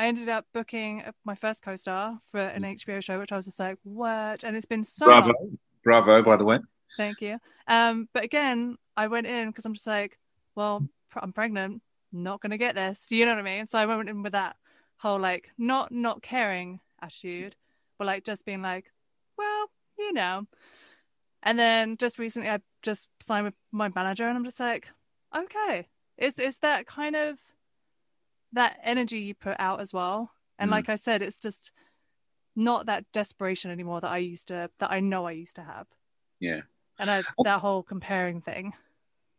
I ended up booking my first co-star for an HBO show, which I was just like, "What?" And it's been so. Bravo. long. Bravo, by the way. Thank you. Um, but again, I went in because I'm just like, well, pr- I'm pregnant, not gonna get this. Do you know what I mean? So I went in with that whole like not not caring attitude, but like just being like, well, you know. And then just recently, I just signed with my manager, and I'm just like, okay, it's it's that kind of that energy you put out as well. And Mm. like I said, it's just not that desperation anymore that I used to that I know I used to have Yeah. and I, that whole comparing thing,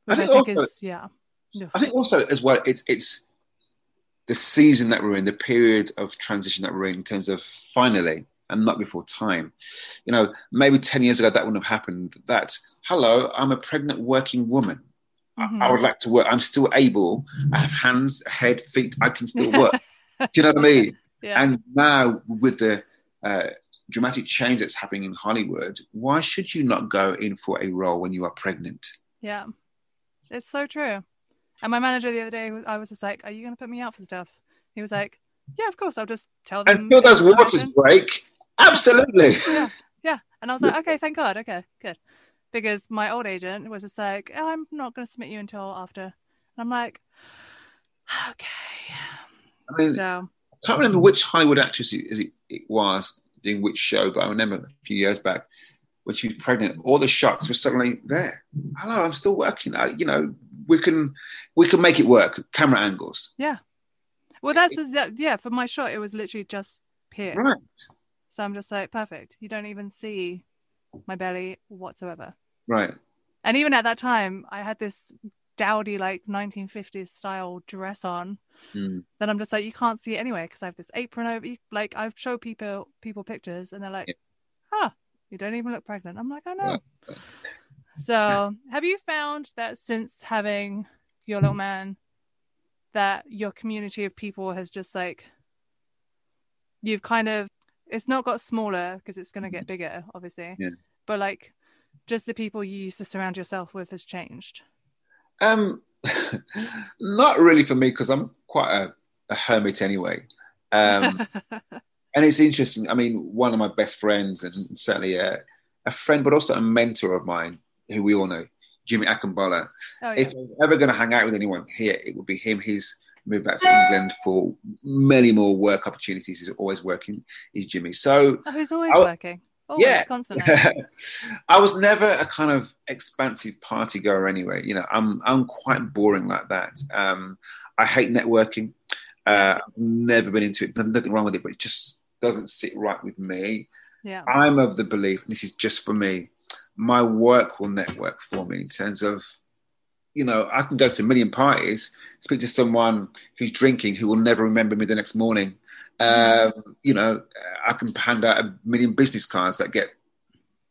which I think think, also- is yeah, I think also as well, it's it's the season that we're in, the period of transition that we're in, in terms of finally and not before time. You know, maybe ten years ago that wouldn't have happened. That hello, I'm a pregnant working woman. I- Mhm. I would like to work. I'm still able. I have hands, head, feet. I can still work. Do you know what I mean? yeah, And now with the uh, dramatic change that's happening in Hollywood, why should you not go in for a role when you are pregnant? yeah, it's so true. And my manager the other day, I was just like, "Are you going to put me out for stuff?" He was like, "Yeah, of course. I'll just tell them." Until those the waters situation." break, absolutely. yeah, yeah. And I was like, "Okay, thank God. Okay, good." Because my old agent was just like, oh, "I'm not going to submit you until after," and I'm like, "Okay." I mean, So I can't remember which Hollywood actress it, is it, it was doing which show, but I remember a few years back when she was pregnant, all the shots were suddenly there. Hello, I'm still working. I, you know, we can we can make it work. Camera angles, Yeah. well, that's the- yeah. For my shot, it was literally just here. right? So I'm just like, perfect. You don't even see my belly whatsoever. Right. And even at that time, I had this dowdy, like 1950s style dress on. Mm. Then I'm just like, you can't see it anyway because I have this apron over. you- Like I've showed people people pictures, and they're like, Yeah. "Huh, you don't even look pregnant." I'm like, I know. Yeah. So, have you found that since having your little man, that your community of people has just like, you've kind of, it's not got smaller because it's going to get bigger, obviously. Yeah. But like, just the people you used to surround yourself with has changed. Um, not really for me because I'm quite a, a hermit anyway. Um, and it's interesting. I mean, one of my best friends, and certainly a, a friend, but also a mentor of mine, who we all know, Jimmy Akingbola. oh yeah. If I'm ever going to hang out with anyone here, it would be him. He's moved back to England for many more work opportunities. He's always working. Is Jimmy. So oh, he's always I, working. Always, yeah, constantly. I was never a kind of expansive party goer anyway. You know, I'm I'm quite boring like that. Um, I hate networking. Uh, I've never been into it. There's nothing wrong with it, but it just doesn't sit right with me. Yeah. I'm of the belief, this is just for me, my work will network for me in terms of, you know, I can go to a million parties, speak to someone who's drinking who will never remember me the next morning. Um, you know, I can hand out a million business cards that get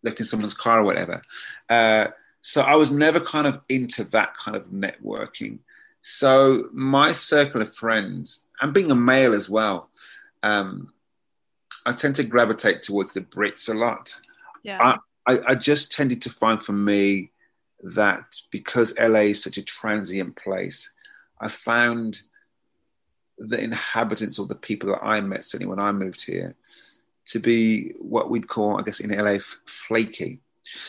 left in someone's car or whatever. Uh, so I was never kind of into that kind of networking. So my circle of friends, and being a male as well, um, I tend to gravitate towards the Brits a lot. Yeah. I, I, I just tended to find for me that because LA is such a transient place, I found the inhabitants or the people that I met, certainly when I moved here, to be what we'd call, I guess, in LA, flaky.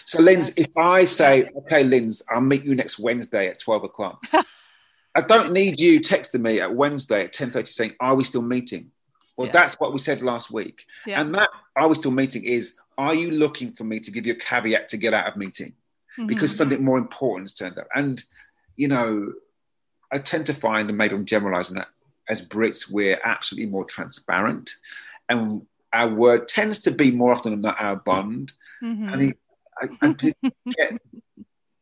So, Linz, if I say, okay, Linz, I'll meet you next Wednesday at 12 o'clock, I don't need you texting me at Wednesday at 10.30 saying, are we still meeting? Well, yeah. that's what we said last week. Yeah. And that are we still meeting is are you looking for me to give you a caveat to get out of meeting? Mm-hmm. Because something more important has turned up. And, you know, I tend to find, and maybe I'm generalizing that, as Brits, we're absolutely more transparent. And our word tends to be more often than not our bond. Mm-hmm. And I, I did get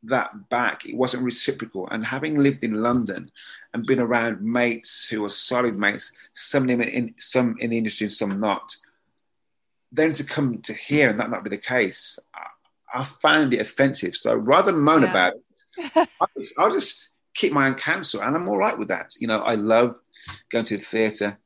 that back. It wasn't reciprocal. And having lived in London and been around mates who are solid mates, some in some in the industry and some not, then to come to here and that not be the case, I, I found it offensive. So rather than moan yeah. about it, I'll just, I'll just keep my own counsel, and I'm all right with that. You know, I love going to the theatre.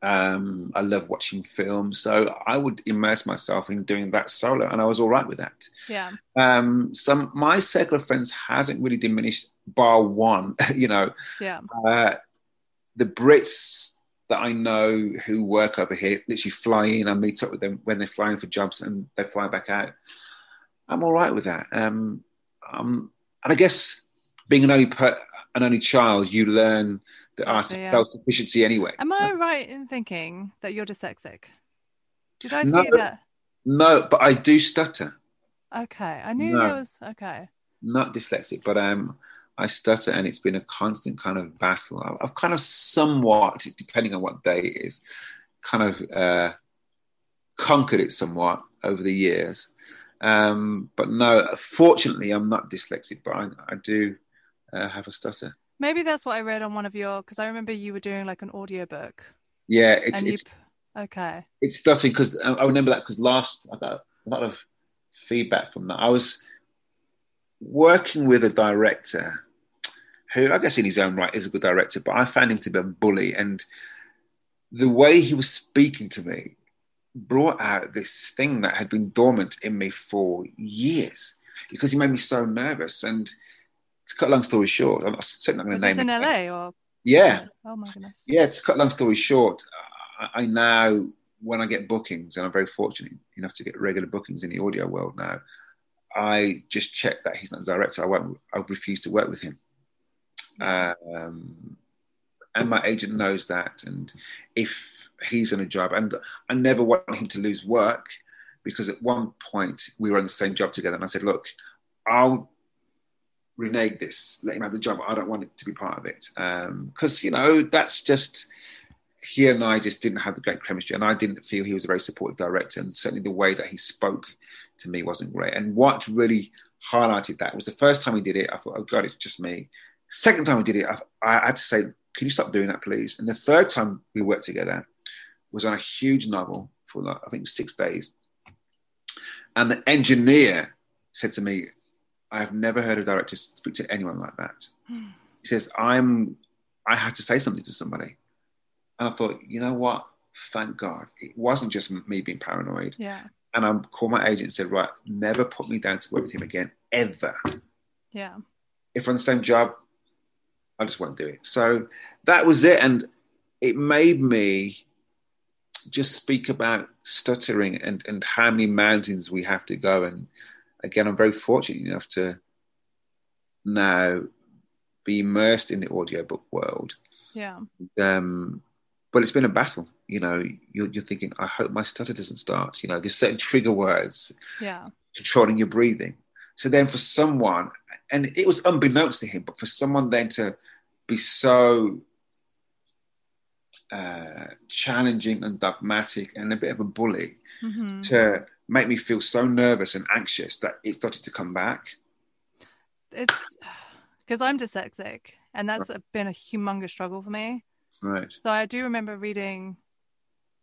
Um, I love watching films, so I would immerse myself in doing that solo, and I was all right with that. Yeah. Um, some my circle of friends hasn't really diminished, bar one. you know. Yeah. Uh, the Brits that I know who work over here literally fly in. I meet up with them when they're flying for jobs, and they fly back out. I'm all right with that. Um, um, and I guess being an only per- an only child, you learn the art of self sufficiency anyway. Am I right in thinking that you're dyslexic? Did I no, see that? No, but I do stutter. Okay, I knew no, there was okay. Not dyslexic, but um, I stutter, and it's been a constant kind of battle. I've kind of somewhat, depending on what day it is, kind of uh, conquered it somewhat over the years. Um, but no, fortunately, I'm not dyslexic, but I, I do uh, have a stutter. Maybe that's what I read on one of your because I remember you were doing like an audiobook. Yeah, it's, it's okay. It's stuttering because I, I remember that because last I got a lot of feedback from that. I was working with a director who I guess in his own right is a good director, but I found him to be a bully. And the way he was speaking to me brought out this thing that had been dormant in me for years because he made me so nervous. And to cut a long story short, I'm certainly not going to name this in LA or yeah. Oh my goodness. Yeah, to cut a long story short, I, I now when I get bookings, and I'm very fortunate enough to get regular bookings in the audio world now, I just check that he's not a director. I won't. I refuse to work with him. Um, and my agent knows that. And if he's in a job, and I never want him to lose work because at one point we were on the same job together, and I said, "Look, I'll renege this, let him have the job. I don't want it to be part of it because um, you know that's just." He and I just didn't have the great chemistry, and I didn't feel he was a very supportive director. And certainly the way that he spoke to me wasn't great. And what really highlighted that was the first time he did it. I thought, "Oh God, it's just me." Second time we did it, I, I had to say, can you stop doing that, please? And the third time we worked together was on a huge novel for like, I think six days. And the engineer said to me, I have never heard a director speak to anyone like that. Hmm. He says, I'm, I had to say something to somebody. And I thought, you know what? Thank God. It wasn't just me being paranoid. Yeah. And I called my agent and said, right, never put me down to work with him again, ever. Yeah. If we're on the same job, I just won't do it. So that was it. And it made me just speak about stuttering and, and how many mountains we have to go. And again, I'm very fortunate enough to now be immersed in the audiobook world. Yeah. Um, but it's been a battle. You know, you're, you're thinking, I hope my stutter doesn't start. You know, there's certain trigger words. Yeah. Controlling your breathing. So then, for someone, and it was unbeknownst to him, but for someone then to be so uh, challenging and dogmatic and a bit of a bully Mm-hmm. to make me feel so nervous and anxious that it started to come back. It's because I'm dyslexic, and that's been a humongous struggle for me. Right. So I do remember reading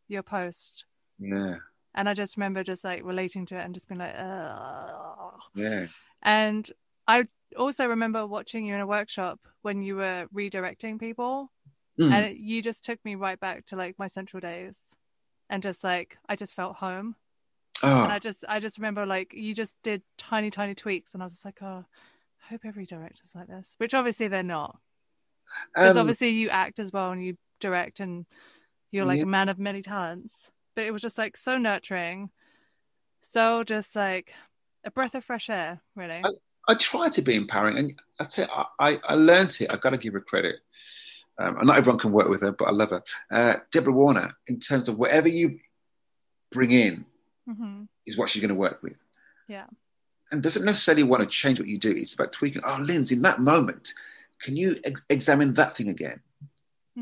your post, Yeah. and I just remember just like relating to it and just being like, Ugh. Yeah. and I also remember watching you in a workshop when you were redirecting people, Mm. and it, you just took me right back to like my central days, and just like I just felt home. and I oh, just I just remember like you just did tiny tiny tweaks and I was just like oh I hope every director's like this which obviously they're not because um, obviously you act as well and you direct and you're like Yeah. a man of many talents but it was just like so nurturing so just like a breath of fresh air really I try to be empowering, and I say I, I, I learned it. I got to give her credit. Um, and not everyone can work with her, but I love her. Uh, Deborah Warner, in terms of whatever you bring in, hmm is what she's going to work with. Yeah. And doesn't necessarily want to change what you do. It's about tweaking. Oh, Linz, in that moment, can you ex- examine that thing again?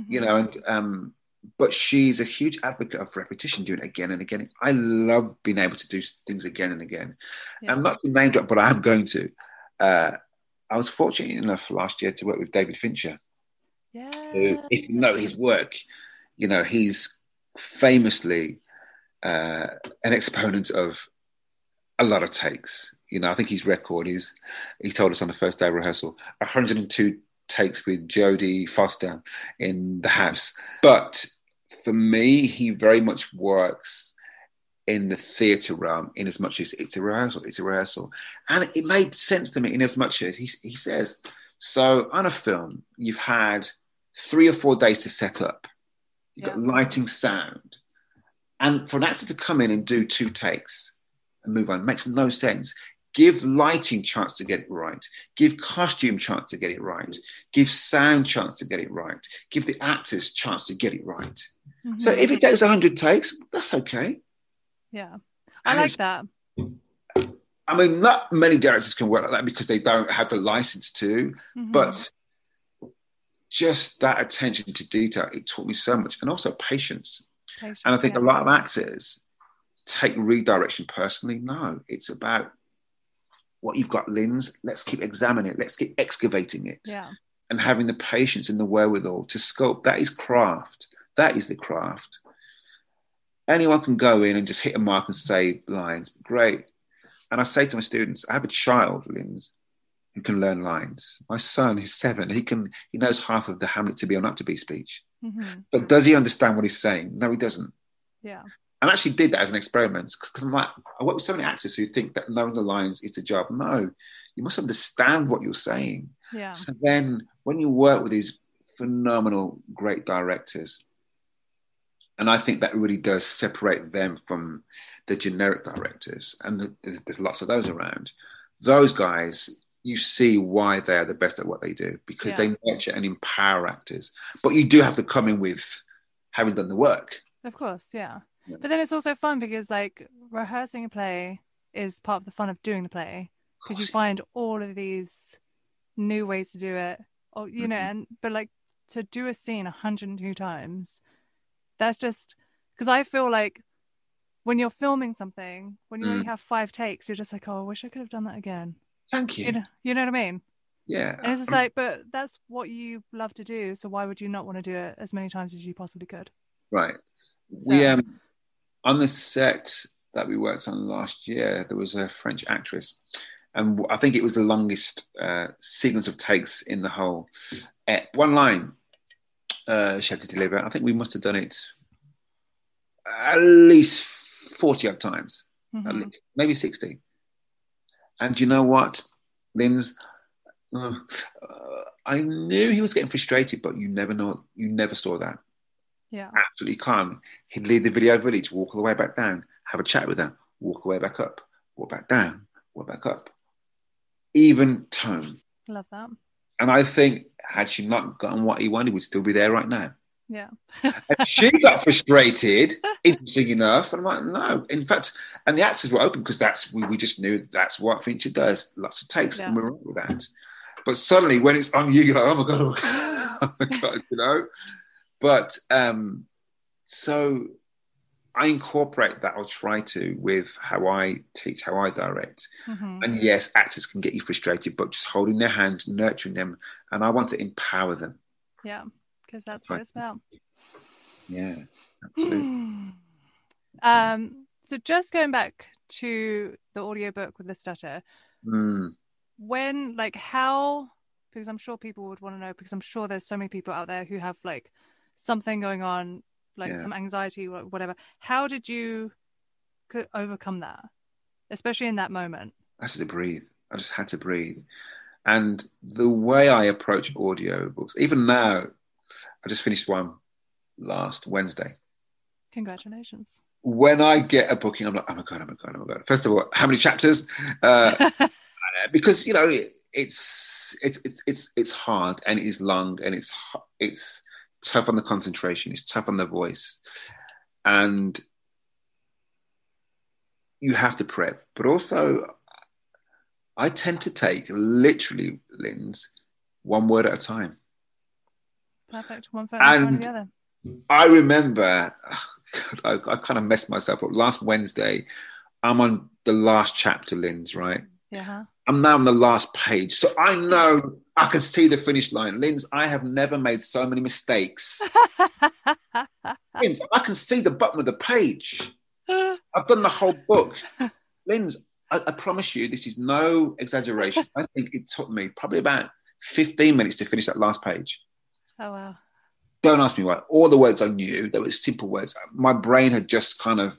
You know, and um, but she's a huge advocate of repetition, doing it again and again. I love being able to do things again and again. Yeah. And not to name drop, but I am going to. Uh, I was fortunate enough last year to work with David Fincher, yeah who, if you know his work, you know, he's famously uh, an exponent of a lot of takes. You know, I think his record is, he told us on the first day of rehearsal, 102 takes with Jodie Foster in the house. But for me, he very much works in the theatre realm in as much as it's a rehearsal, it's a rehearsal. And it made sense to me in as much as he, he says, so on a film, you've had three or four days to set up. You've got lighting, sound. And for an actor to come in and do two takes and move on makes no sense. Give lighting chance to get it right. Give costume chance to get it right. Give sound chance to get it right. Give the actors chance to get it right. Mhm. So if it takes 100 takes, that's okay. Yeah I And like that I mean, not many directors can work like that because they don't have the license to, Mhm. but just that attention to detail, it taught me so much. And also patience. Patience, And I think yeah. a lot of actors take redirection personally. No, it's about what you've got, Linz. Let's keep examining it. Let's keep excavating it. yeah And having the patience and the wherewithal to sculpt. That is craft. That is the craft. Anyone can go in and just hit a mark and say lines. Great. And I say to my students, I have a child, Linz, who can learn lines. My son, he's seven. He can he knows half of the Hamlet to be or not to be speech. Mhm. But does he understand what he's saying? No, he doesn't. yeah And I actually did that as an experiment because I'm like, I work with so many actors who think that knowing the lines is the job. No, you must understand what you're saying. yeah So then when you work with these phenomenal, great directors, and I think that really does separate them from the generic directors, and the, there's, there's lots of those around. Those guys, you see why they're the best at what they do because Yeah. they nurture and empower actors. But you do have to come in with having done the work. Of course, yeah. Yeah. But then it's also fun because like rehearsing a play is part of the fun of doing the play because you find all of these new ways to do it. Or you know, Mhm. and but like to do a scene 102 times, that's just because I feel like when you're filming something, when you only Mm. have five takes, you're just like, oh, I wish I could have done that again. Thank you. You know, you know what I mean? Yeah. And it's just like, but that's what you love to do. So why would you not want to do it as many times as you possibly could? Right. So- We um on the set that we worked on last year, there was a French actress, and I think it was the longest uh, sequence of takes in the whole. Uh, one line uh, she had to deliver. I think we must have done it at least forty odd times, at Mhm. least, maybe sixty. And you know what? Uh, uh, I knew he was getting frustrated, but you never know. You never saw that Yeah. absolutely calm. He'd leave the video village, walk all the way back down, have a chat with her, walk away back up, walk back down, walk back up. Even tone. Love that. And I think had she not gotten what he wanted, we'd still be there right now. Yeah. she got frustrated, interesting enough. And I'm like, no. In fact, and the actors were open because that's we, we just knew that's what Fincher does. Lots of takes, yeah. and we're right with that. But suddenly when it's on you, you're like, oh my god, oh my god, you know. But um, so I incorporate that. I'll try to with how I teach, how I direct. Mm-hmm. And yes, actors can get you frustrated, but just holding their hand, nurturing them, and I want to empower them. Yeah because that's what it's about. Yeah. um, so just going back to the audiobook with the stutter, mm. when like how because I'm sure people would want to know because I'm sure there's so many people out there who have like something going on, like yeah. some anxiety or whatever. How did you overcome that, especially in that moment? I had to breathe. I just had to breathe. And the way I approach audiobooks, even now, I just finished one last Wednesday. Congratulations. When I get a booking, I'm like, oh my God, oh my God, oh my God. First of all, how many chapters? Uh, because, you know, it's, it's, it's, it's, it's hard and it is long and it's, it's tough on the concentration. It's tough on the voice. And you have to prep. But also, I tend to take literally, Linz, one word at a time. Perfect. One foot and the other. I remember, oh, I, I, kind of messed myself up. Last Wednesday, I'm on the last chapter, Linz, right? Yeah. I'm now on the last page. So I know I can see the finish line. Linz, I have never made so many mistakes. Linz, I can see the bottom of the page. I've done the whole book. Linz, I, I promise you, this is no exaggeration. I think it took me probably about 15 minutes to finish that last page. Oh wow. Don't ask me why. All the words I knew, they were simple words. My brain had just kind of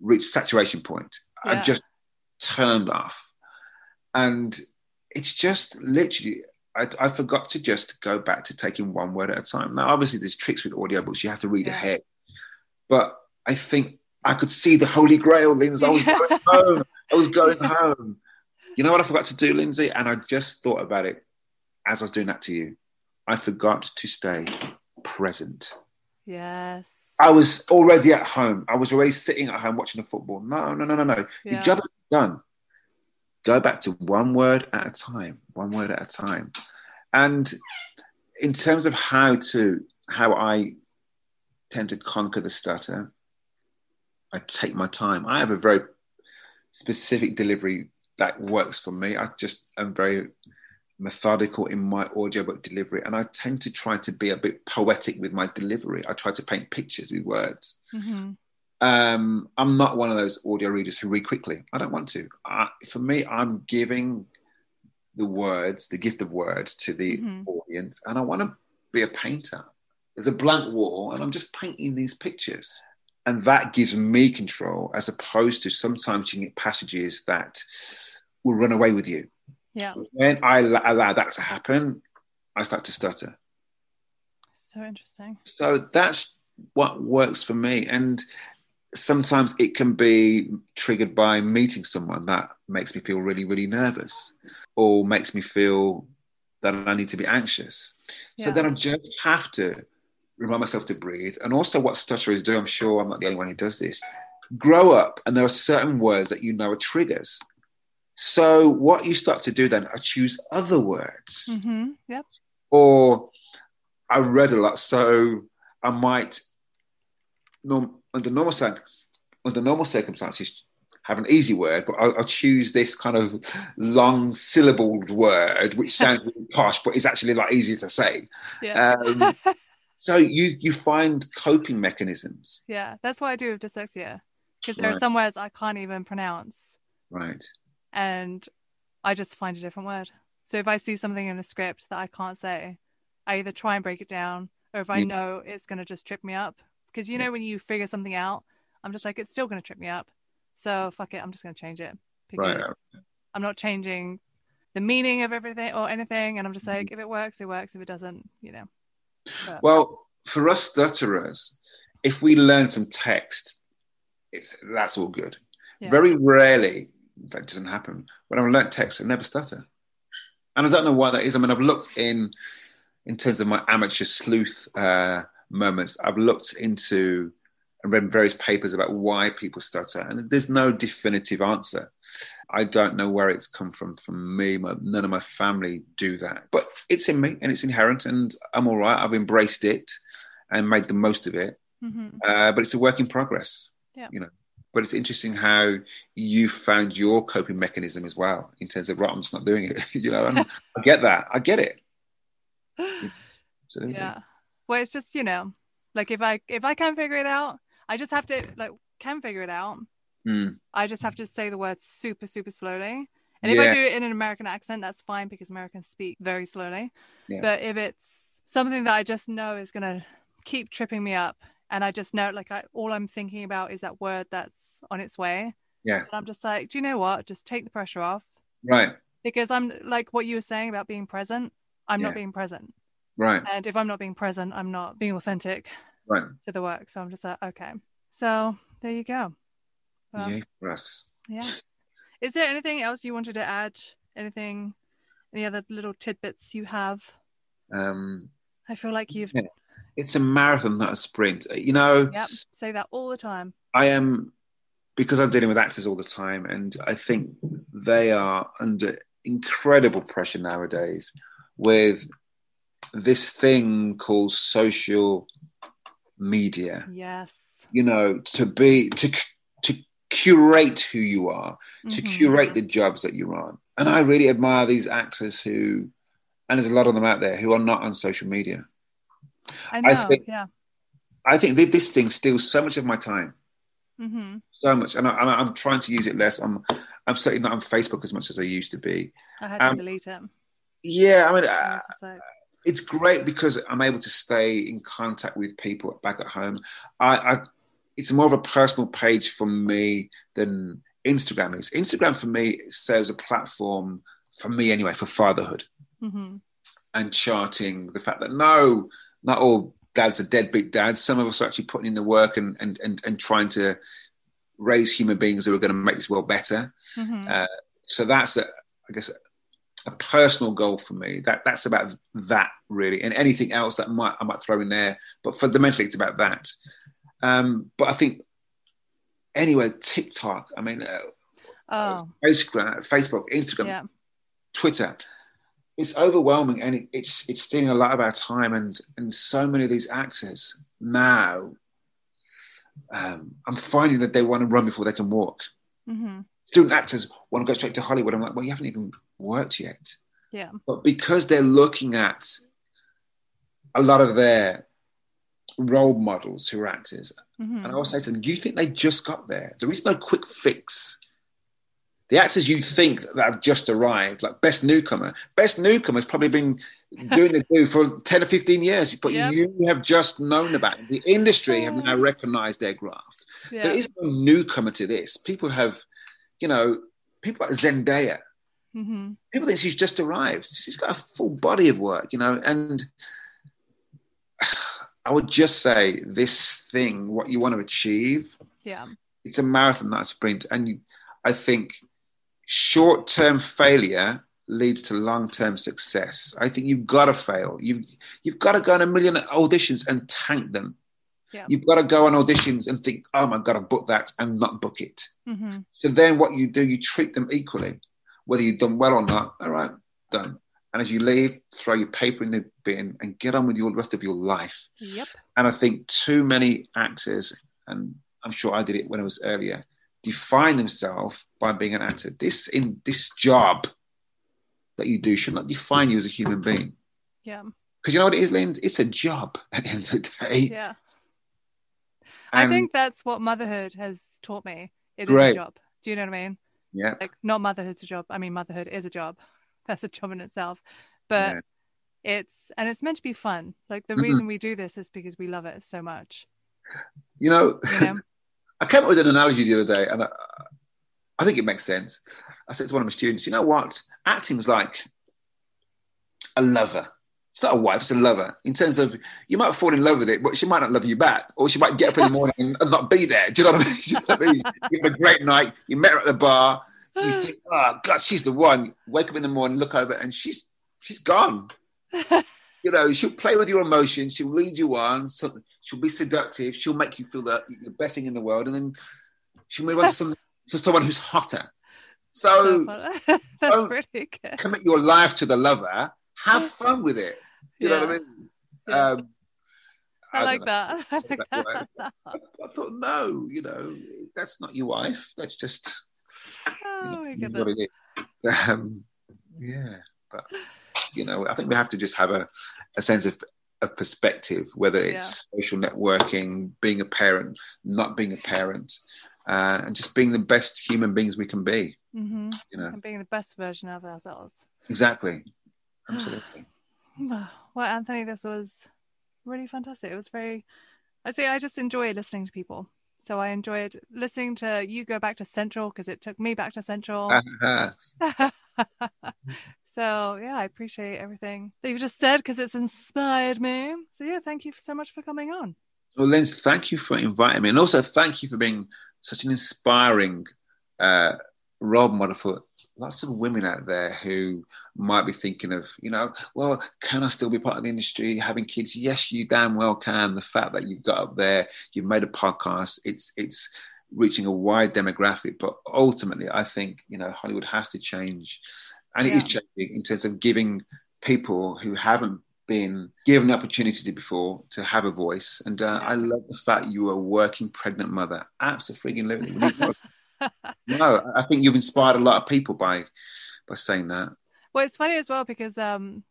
reached saturation point. Yeah. I just turned off. And it's just literally I, I, forgot to just go back to taking one word at a time. Now, obviously, there's tricks with audiobooks. You have to read yeah. ahead. But I think I could see the Holy Grail, Lindsay. I was going home. I was going home. You know what I forgot to do, Lindsay? And I just thought about it as I was doing that to you. I forgot to stay present. Yes. I was already at home. I was already sitting at home watching the football. No, no, no, no, no. Yeah. Your job is done. Go back to one word at a time. One word at a time. And in terms of how to how I tend to conquer the stutter, I take my time. I have a very specific delivery that works for me. I just am very methodical in my audiobook delivery and i tend to try to be a bit poetic with my delivery i try to paint pictures with words mm-hmm. Um, i'm not one of those audio readers who read quickly i don't want to I, for me i'm giving the words the gift of words to the mm-hmm. audience and i want to be a painter there's a blank wall and i'm just painting these pictures and that gives me control as opposed to sometimes you get passages that will run away with you yeah. When I allow that to happen, I start to stutter. So interesting. So that's what works for me. And sometimes it can be triggered by meeting someone that makes me feel really, really nervous or makes me feel that I need to be anxious. Yeah. So then I just have to remind myself to breathe. And also, what stutterers do, I'm sure I'm not the only one who does this, grow up and there are certain words that you know are triggers. So what you start to do then, I choose other words. Mm-hmm. Yep. Or I read a lot, so I might, norm, under normal under normal circumstances, have an easy word, but I'll, I'll, choose this kind of long syllabled word, which sounds really posh, but it's actually a lot easier to say. Yeah. Um, so you you find coping mechanisms. Yeah, that's what I do with dyslexia, because there right. are some words I can't even pronounce. Right and I just find a different word. So if I see something in a script that I can't say, I either try and break it down, or if I yeah. know it's going to just trip me up, because you know when you figure something out, I'm just like it's still going to trip me up. So fuck it, I'm just going to change it because right. I'm not changing the meaning of everything or anything, and I'm just like mm-hmm. if it works, it works. If it doesn't, you know. But. Well, for us stutterers, if we learn some text, it's that's all good. Yeah. Very rarely that doesn't happen. When I learnt text, I never stutter. and I don't know why that is. I mean, I've looked in, in terms of my amateur sleuth uh, moments, I've looked into and read various papers about why people stutter, and there's no definitive answer. I don't know where it's come from. From me, my, none of my family do that, but it's in me and it's inherent, and I'm all right. I've embraced it and made the most of it. Mm-hmm. Uh, but it's a work in progress. Yeah. You know, but it's interesting how you found your coping mechanism as well in terms of right, I'm just not doing it. you know, I get that. I get it. Absolutely. Yeah. Well, it's just you know, like if I if I can't figure it out, I just have to like can figure it out. Mm. I just have to say the word super super slowly. And if yeah. I do it in an American accent, that's fine because Americans speak very slowly. Yeah. But if it's something that I just know is gonna keep tripping me up and I just know like I, all I'm thinking about is that word that's on its way. Yeah. And I'm just like, do you know what? Just take the pressure off. Right. Because I'm like what you were saying about being present. I'm yeah. not being present. Right. And if I'm not being present, I'm not being authentic. Right. To the work. So I'm just like, okay. So there you go. Well, Yay for us. Yes. Is there anything else you wanted to add? Anything? Any other little tidbits you have? Um. I feel like you've yeah it's a marathon, not a sprint. You know. Yep. Say that all the time. I am because I'm dealing with actors all the time, and I think they are under incredible pressure nowadays with this thing called social media. Yes. You know, to be to to curate who you are, to mm-hmm. curate the jobs that you're on. And I really admire these actors who, and there's a lot of them out there who are not on social media. I know. I think, yeah. I think this thing steals so much of my time. Mm-hmm. So much, and, I, am trying to use it less. I'm, I'm certainly not on Facebook as much as I used to be. I had to um, delete it. Yeah, I mean, it's great because I'm able to stay in contact with people back at home. I, I, it's more of a personal page for me than Instagram is. Instagram for me serves a platform for me anyway for fatherhood mm-hmm. and charting the fact that no, not all dads are deadbeat dads. Some of us are actually putting in the work and and and, and trying to raise human beings who are going to make this world better. Mm-hmm. Uh, so that's a, I guess a personal goal for me. That that's about that really, and anything else that might I might throw in there. But fundamentally, it's about that. Um, but I think anyway, TikTok. I mean, uh, oh. Facebook, Facebook, Instagram, yeah. Twitter it's overwhelming and it, it's it's stealing a lot of our time and and so many of these actors now um, I'm finding that they want to run before they can walk. Mm-hmm. Student actors want to go straight to Hollywood. I'm like, well, you haven't even worked yet. Yeah. But because they're looking at a lot of their role models who are actors, mm-hmm. and I always say to them, do you think they just got there? There is no quick fix the actors you think that have just arrived, like Best Newcomer, Best Newcomer has probably been doing the do for 10 or 15 years, but yep. you have just known about it. The industry have now recognized their graft. Yeah. There is no newcomer to this. People have, you know, people like Zendaya. Mm-hmm. People think she's just arrived. She's got a full body of work, you know, and I would just say this thing, what you want to achieve, yeah, it's a marathon, not a sprint. And you, I think short term failure leads to long term success. I think you've got to fail. You've, you've got to go on a million auditions and tank them. Yeah. You've got to go on auditions and think, oh my God, I book that and not book it. Mm-hmm. So then what you do, you treat them equally, whether you've done well or not. All right, done. And as you leave, throw your paper in the bin and get on with your rest of your life. Yep. And I think too many actors, and I'm sure I did it when I was earlier, define themselves by being an actor. This in this job that you do should not define you as a human being. Yeah. Because you know what it is, Lynn? It's a job at the end of the day. Yeah. I think that's what motherhood has taught me. It great. is a job. Do you know what I mean? Yeah. Like not motherhood's a job. I mean motherhood is a job. That's a job in itself. But yeah. it's and it's meant to be fun. Like the mm-hmm. reason we do this is because we love it so much. You know, you know? I came up with an analogy the other day, and I, I think it makes sense. I said to one of my students, "You know what? Acting's like a lover. It's not a wife; it's a lover. In terms of you might fall in love with it, but she might not love you back, or she might get up in the morning and not be there. Do you know what I mean? you, know I mean? you have a great night. You met her at the bar. You think, oh God, she's the one. Wake up in the morning, look over, and she's she's gone. you know, she'll play with your emotions, she'll lead you on, so she'll be seductive, she'll make you feel that the best thing in the world, and then she'll move on to, some, to someone who's hotter. So That's, That's really good. Commit your life to the lover. Have fun with it. You yeah. know what I mean? Yeah. Um, I, I like that. I like that. that. I thought, no, you know, that's not your wife. That's just. Oh you know, my goodness. Um, yeah, but you know, I think we have to just have a, a sense of a perspective, whether it's yeah. social networking, being a parent, not being a parent, uh, and just being the best human beings we can be. Mm-hmm. You know, and being the best version of ourselves. Exactly. Absolutely. well, Anthony, this was really fantastic. It was very. I say I just enjoy listening to people. So I enjoyed listening to you go back to Central because it took me back to Central. so yeah, I appreciate everything that you've just said because it's inspired me. So yeah, thank you so much for coming on. Well, Linz, thank you for inviting me, and also thank you for being such an inspiring uh, role model for lots of women out there who might be thinking of, you know, well, can I still be part of the industry having kids? Yes, you damn well can. The fact that you've got up there, you've made a podcast, it's it's reaching a wide demographic. But ultimately, I think you know Hollywood has to change, and yeah. it is changing in terms of giving people who haven't been given the opportunity before to have a voice. And uh, I love the fact you are a working pregnant mother. Absolutely. no, I think you've inspired a lot of people by by saying that. Well, it's funny as well because um,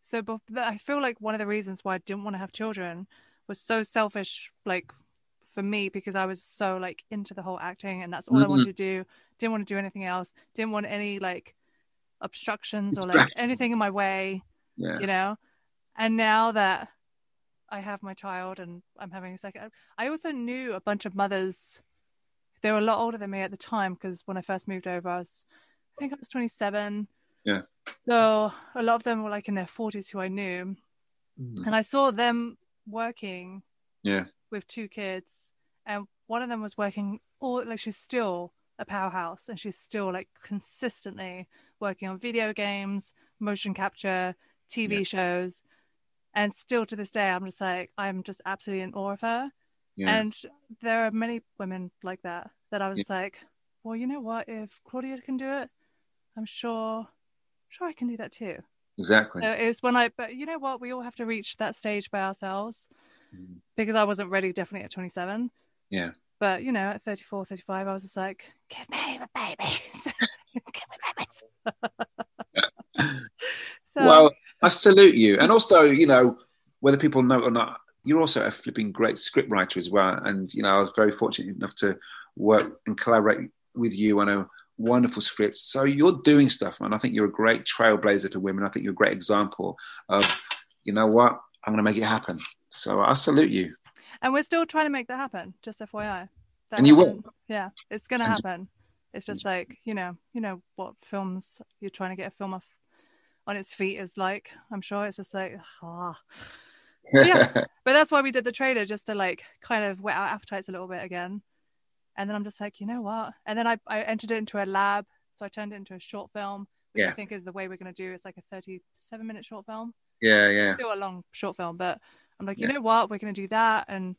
so I feel like one of the reasons why I didn't want to have children was so selfish, like for me because I was so like into the whole acting and that's all mm-hmm. I wanted to do. Didn't want to do anything else. Didn't want any like obstructions or like anything in my way. Yeah. You know. And now that I have my child and I'm having a second, I also knew a bunch of mothers. They were a lot older than me at the time because when I first moved over, I was, I think I was 27. Yeah. So a lot of them were like in their 40s who I knew. Mm. And I saw them working yeah with two kids and one of them was working all like she's still a powerhouse and she's still like consistently working on video games motion capture tv yeah. shows and still to this day i'm just like i'm just absolutely in awe of her yeah. and there are many women like that that i was yeah. like well you know what if claudia can do it i'm sure sure i can do that too exactly so it was when i but you know what we all have to reach that stage by ourselves mm. because i wasn't ready definitely at 27 yeah but you know at 34 35 i was just like give me the babies give me babies so well I salute you. And also, you know, whether people know or not, you're also a flipping great script writer as well. And, you know, I was very fortunate enough to work and collaborate with you on a wonderful script. So you're doing stuff, man. I think you're a great trailblazer for women. I think you're a great example of, you know what, I'm going to make it happen. So I salute you. And we're still trying to make that happen, just FYI. That and you will. Yeah, it's going to happen. It's just like, you know, you know what films you're trying to get a film off on its feet is like. I'm sure it's just like, ah. Yeah. but that's why we did the trailer just to like kind of whet our appetites a little bit again. And then I'm just like, you know what? And then I, I entered it into a lab. So I turned it into a short film, which yeah. I think is the way we're going to do. It's like a 37 minute short film. Yeah, yeah. Still a long short film, but I'm like, you yeah. know what? We're going to do that. And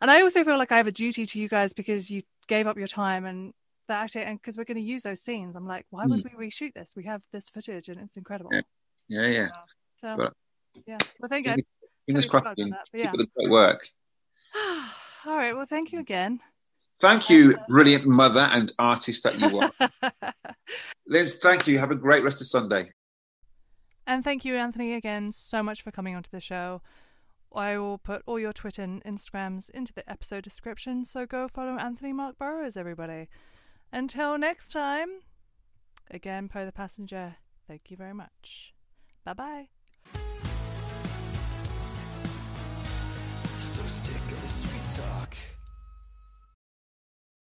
and I also feel like I have a duty to you guys because you gave up your time and that actually and because we're going to use those scenes i'm like why would mm. we reshoot this we have this footage and it's incredible yeah yeah, yeah. so well, yeah. Well thank you fingers crossed yeah. great work. All right. Well thank you again. Thank you brilliant mother and artist that you are. Liz thank you. Have a great rest of sunday. And thank you anthony again so much for coming onto the show. I will put all your Twitter and Instagrams into the episode description, so go follow Anthony Mark Burrows, everybody. Until next time, again, Poe the Passenger, thank you very much. Bye bye. Of the sweet talk.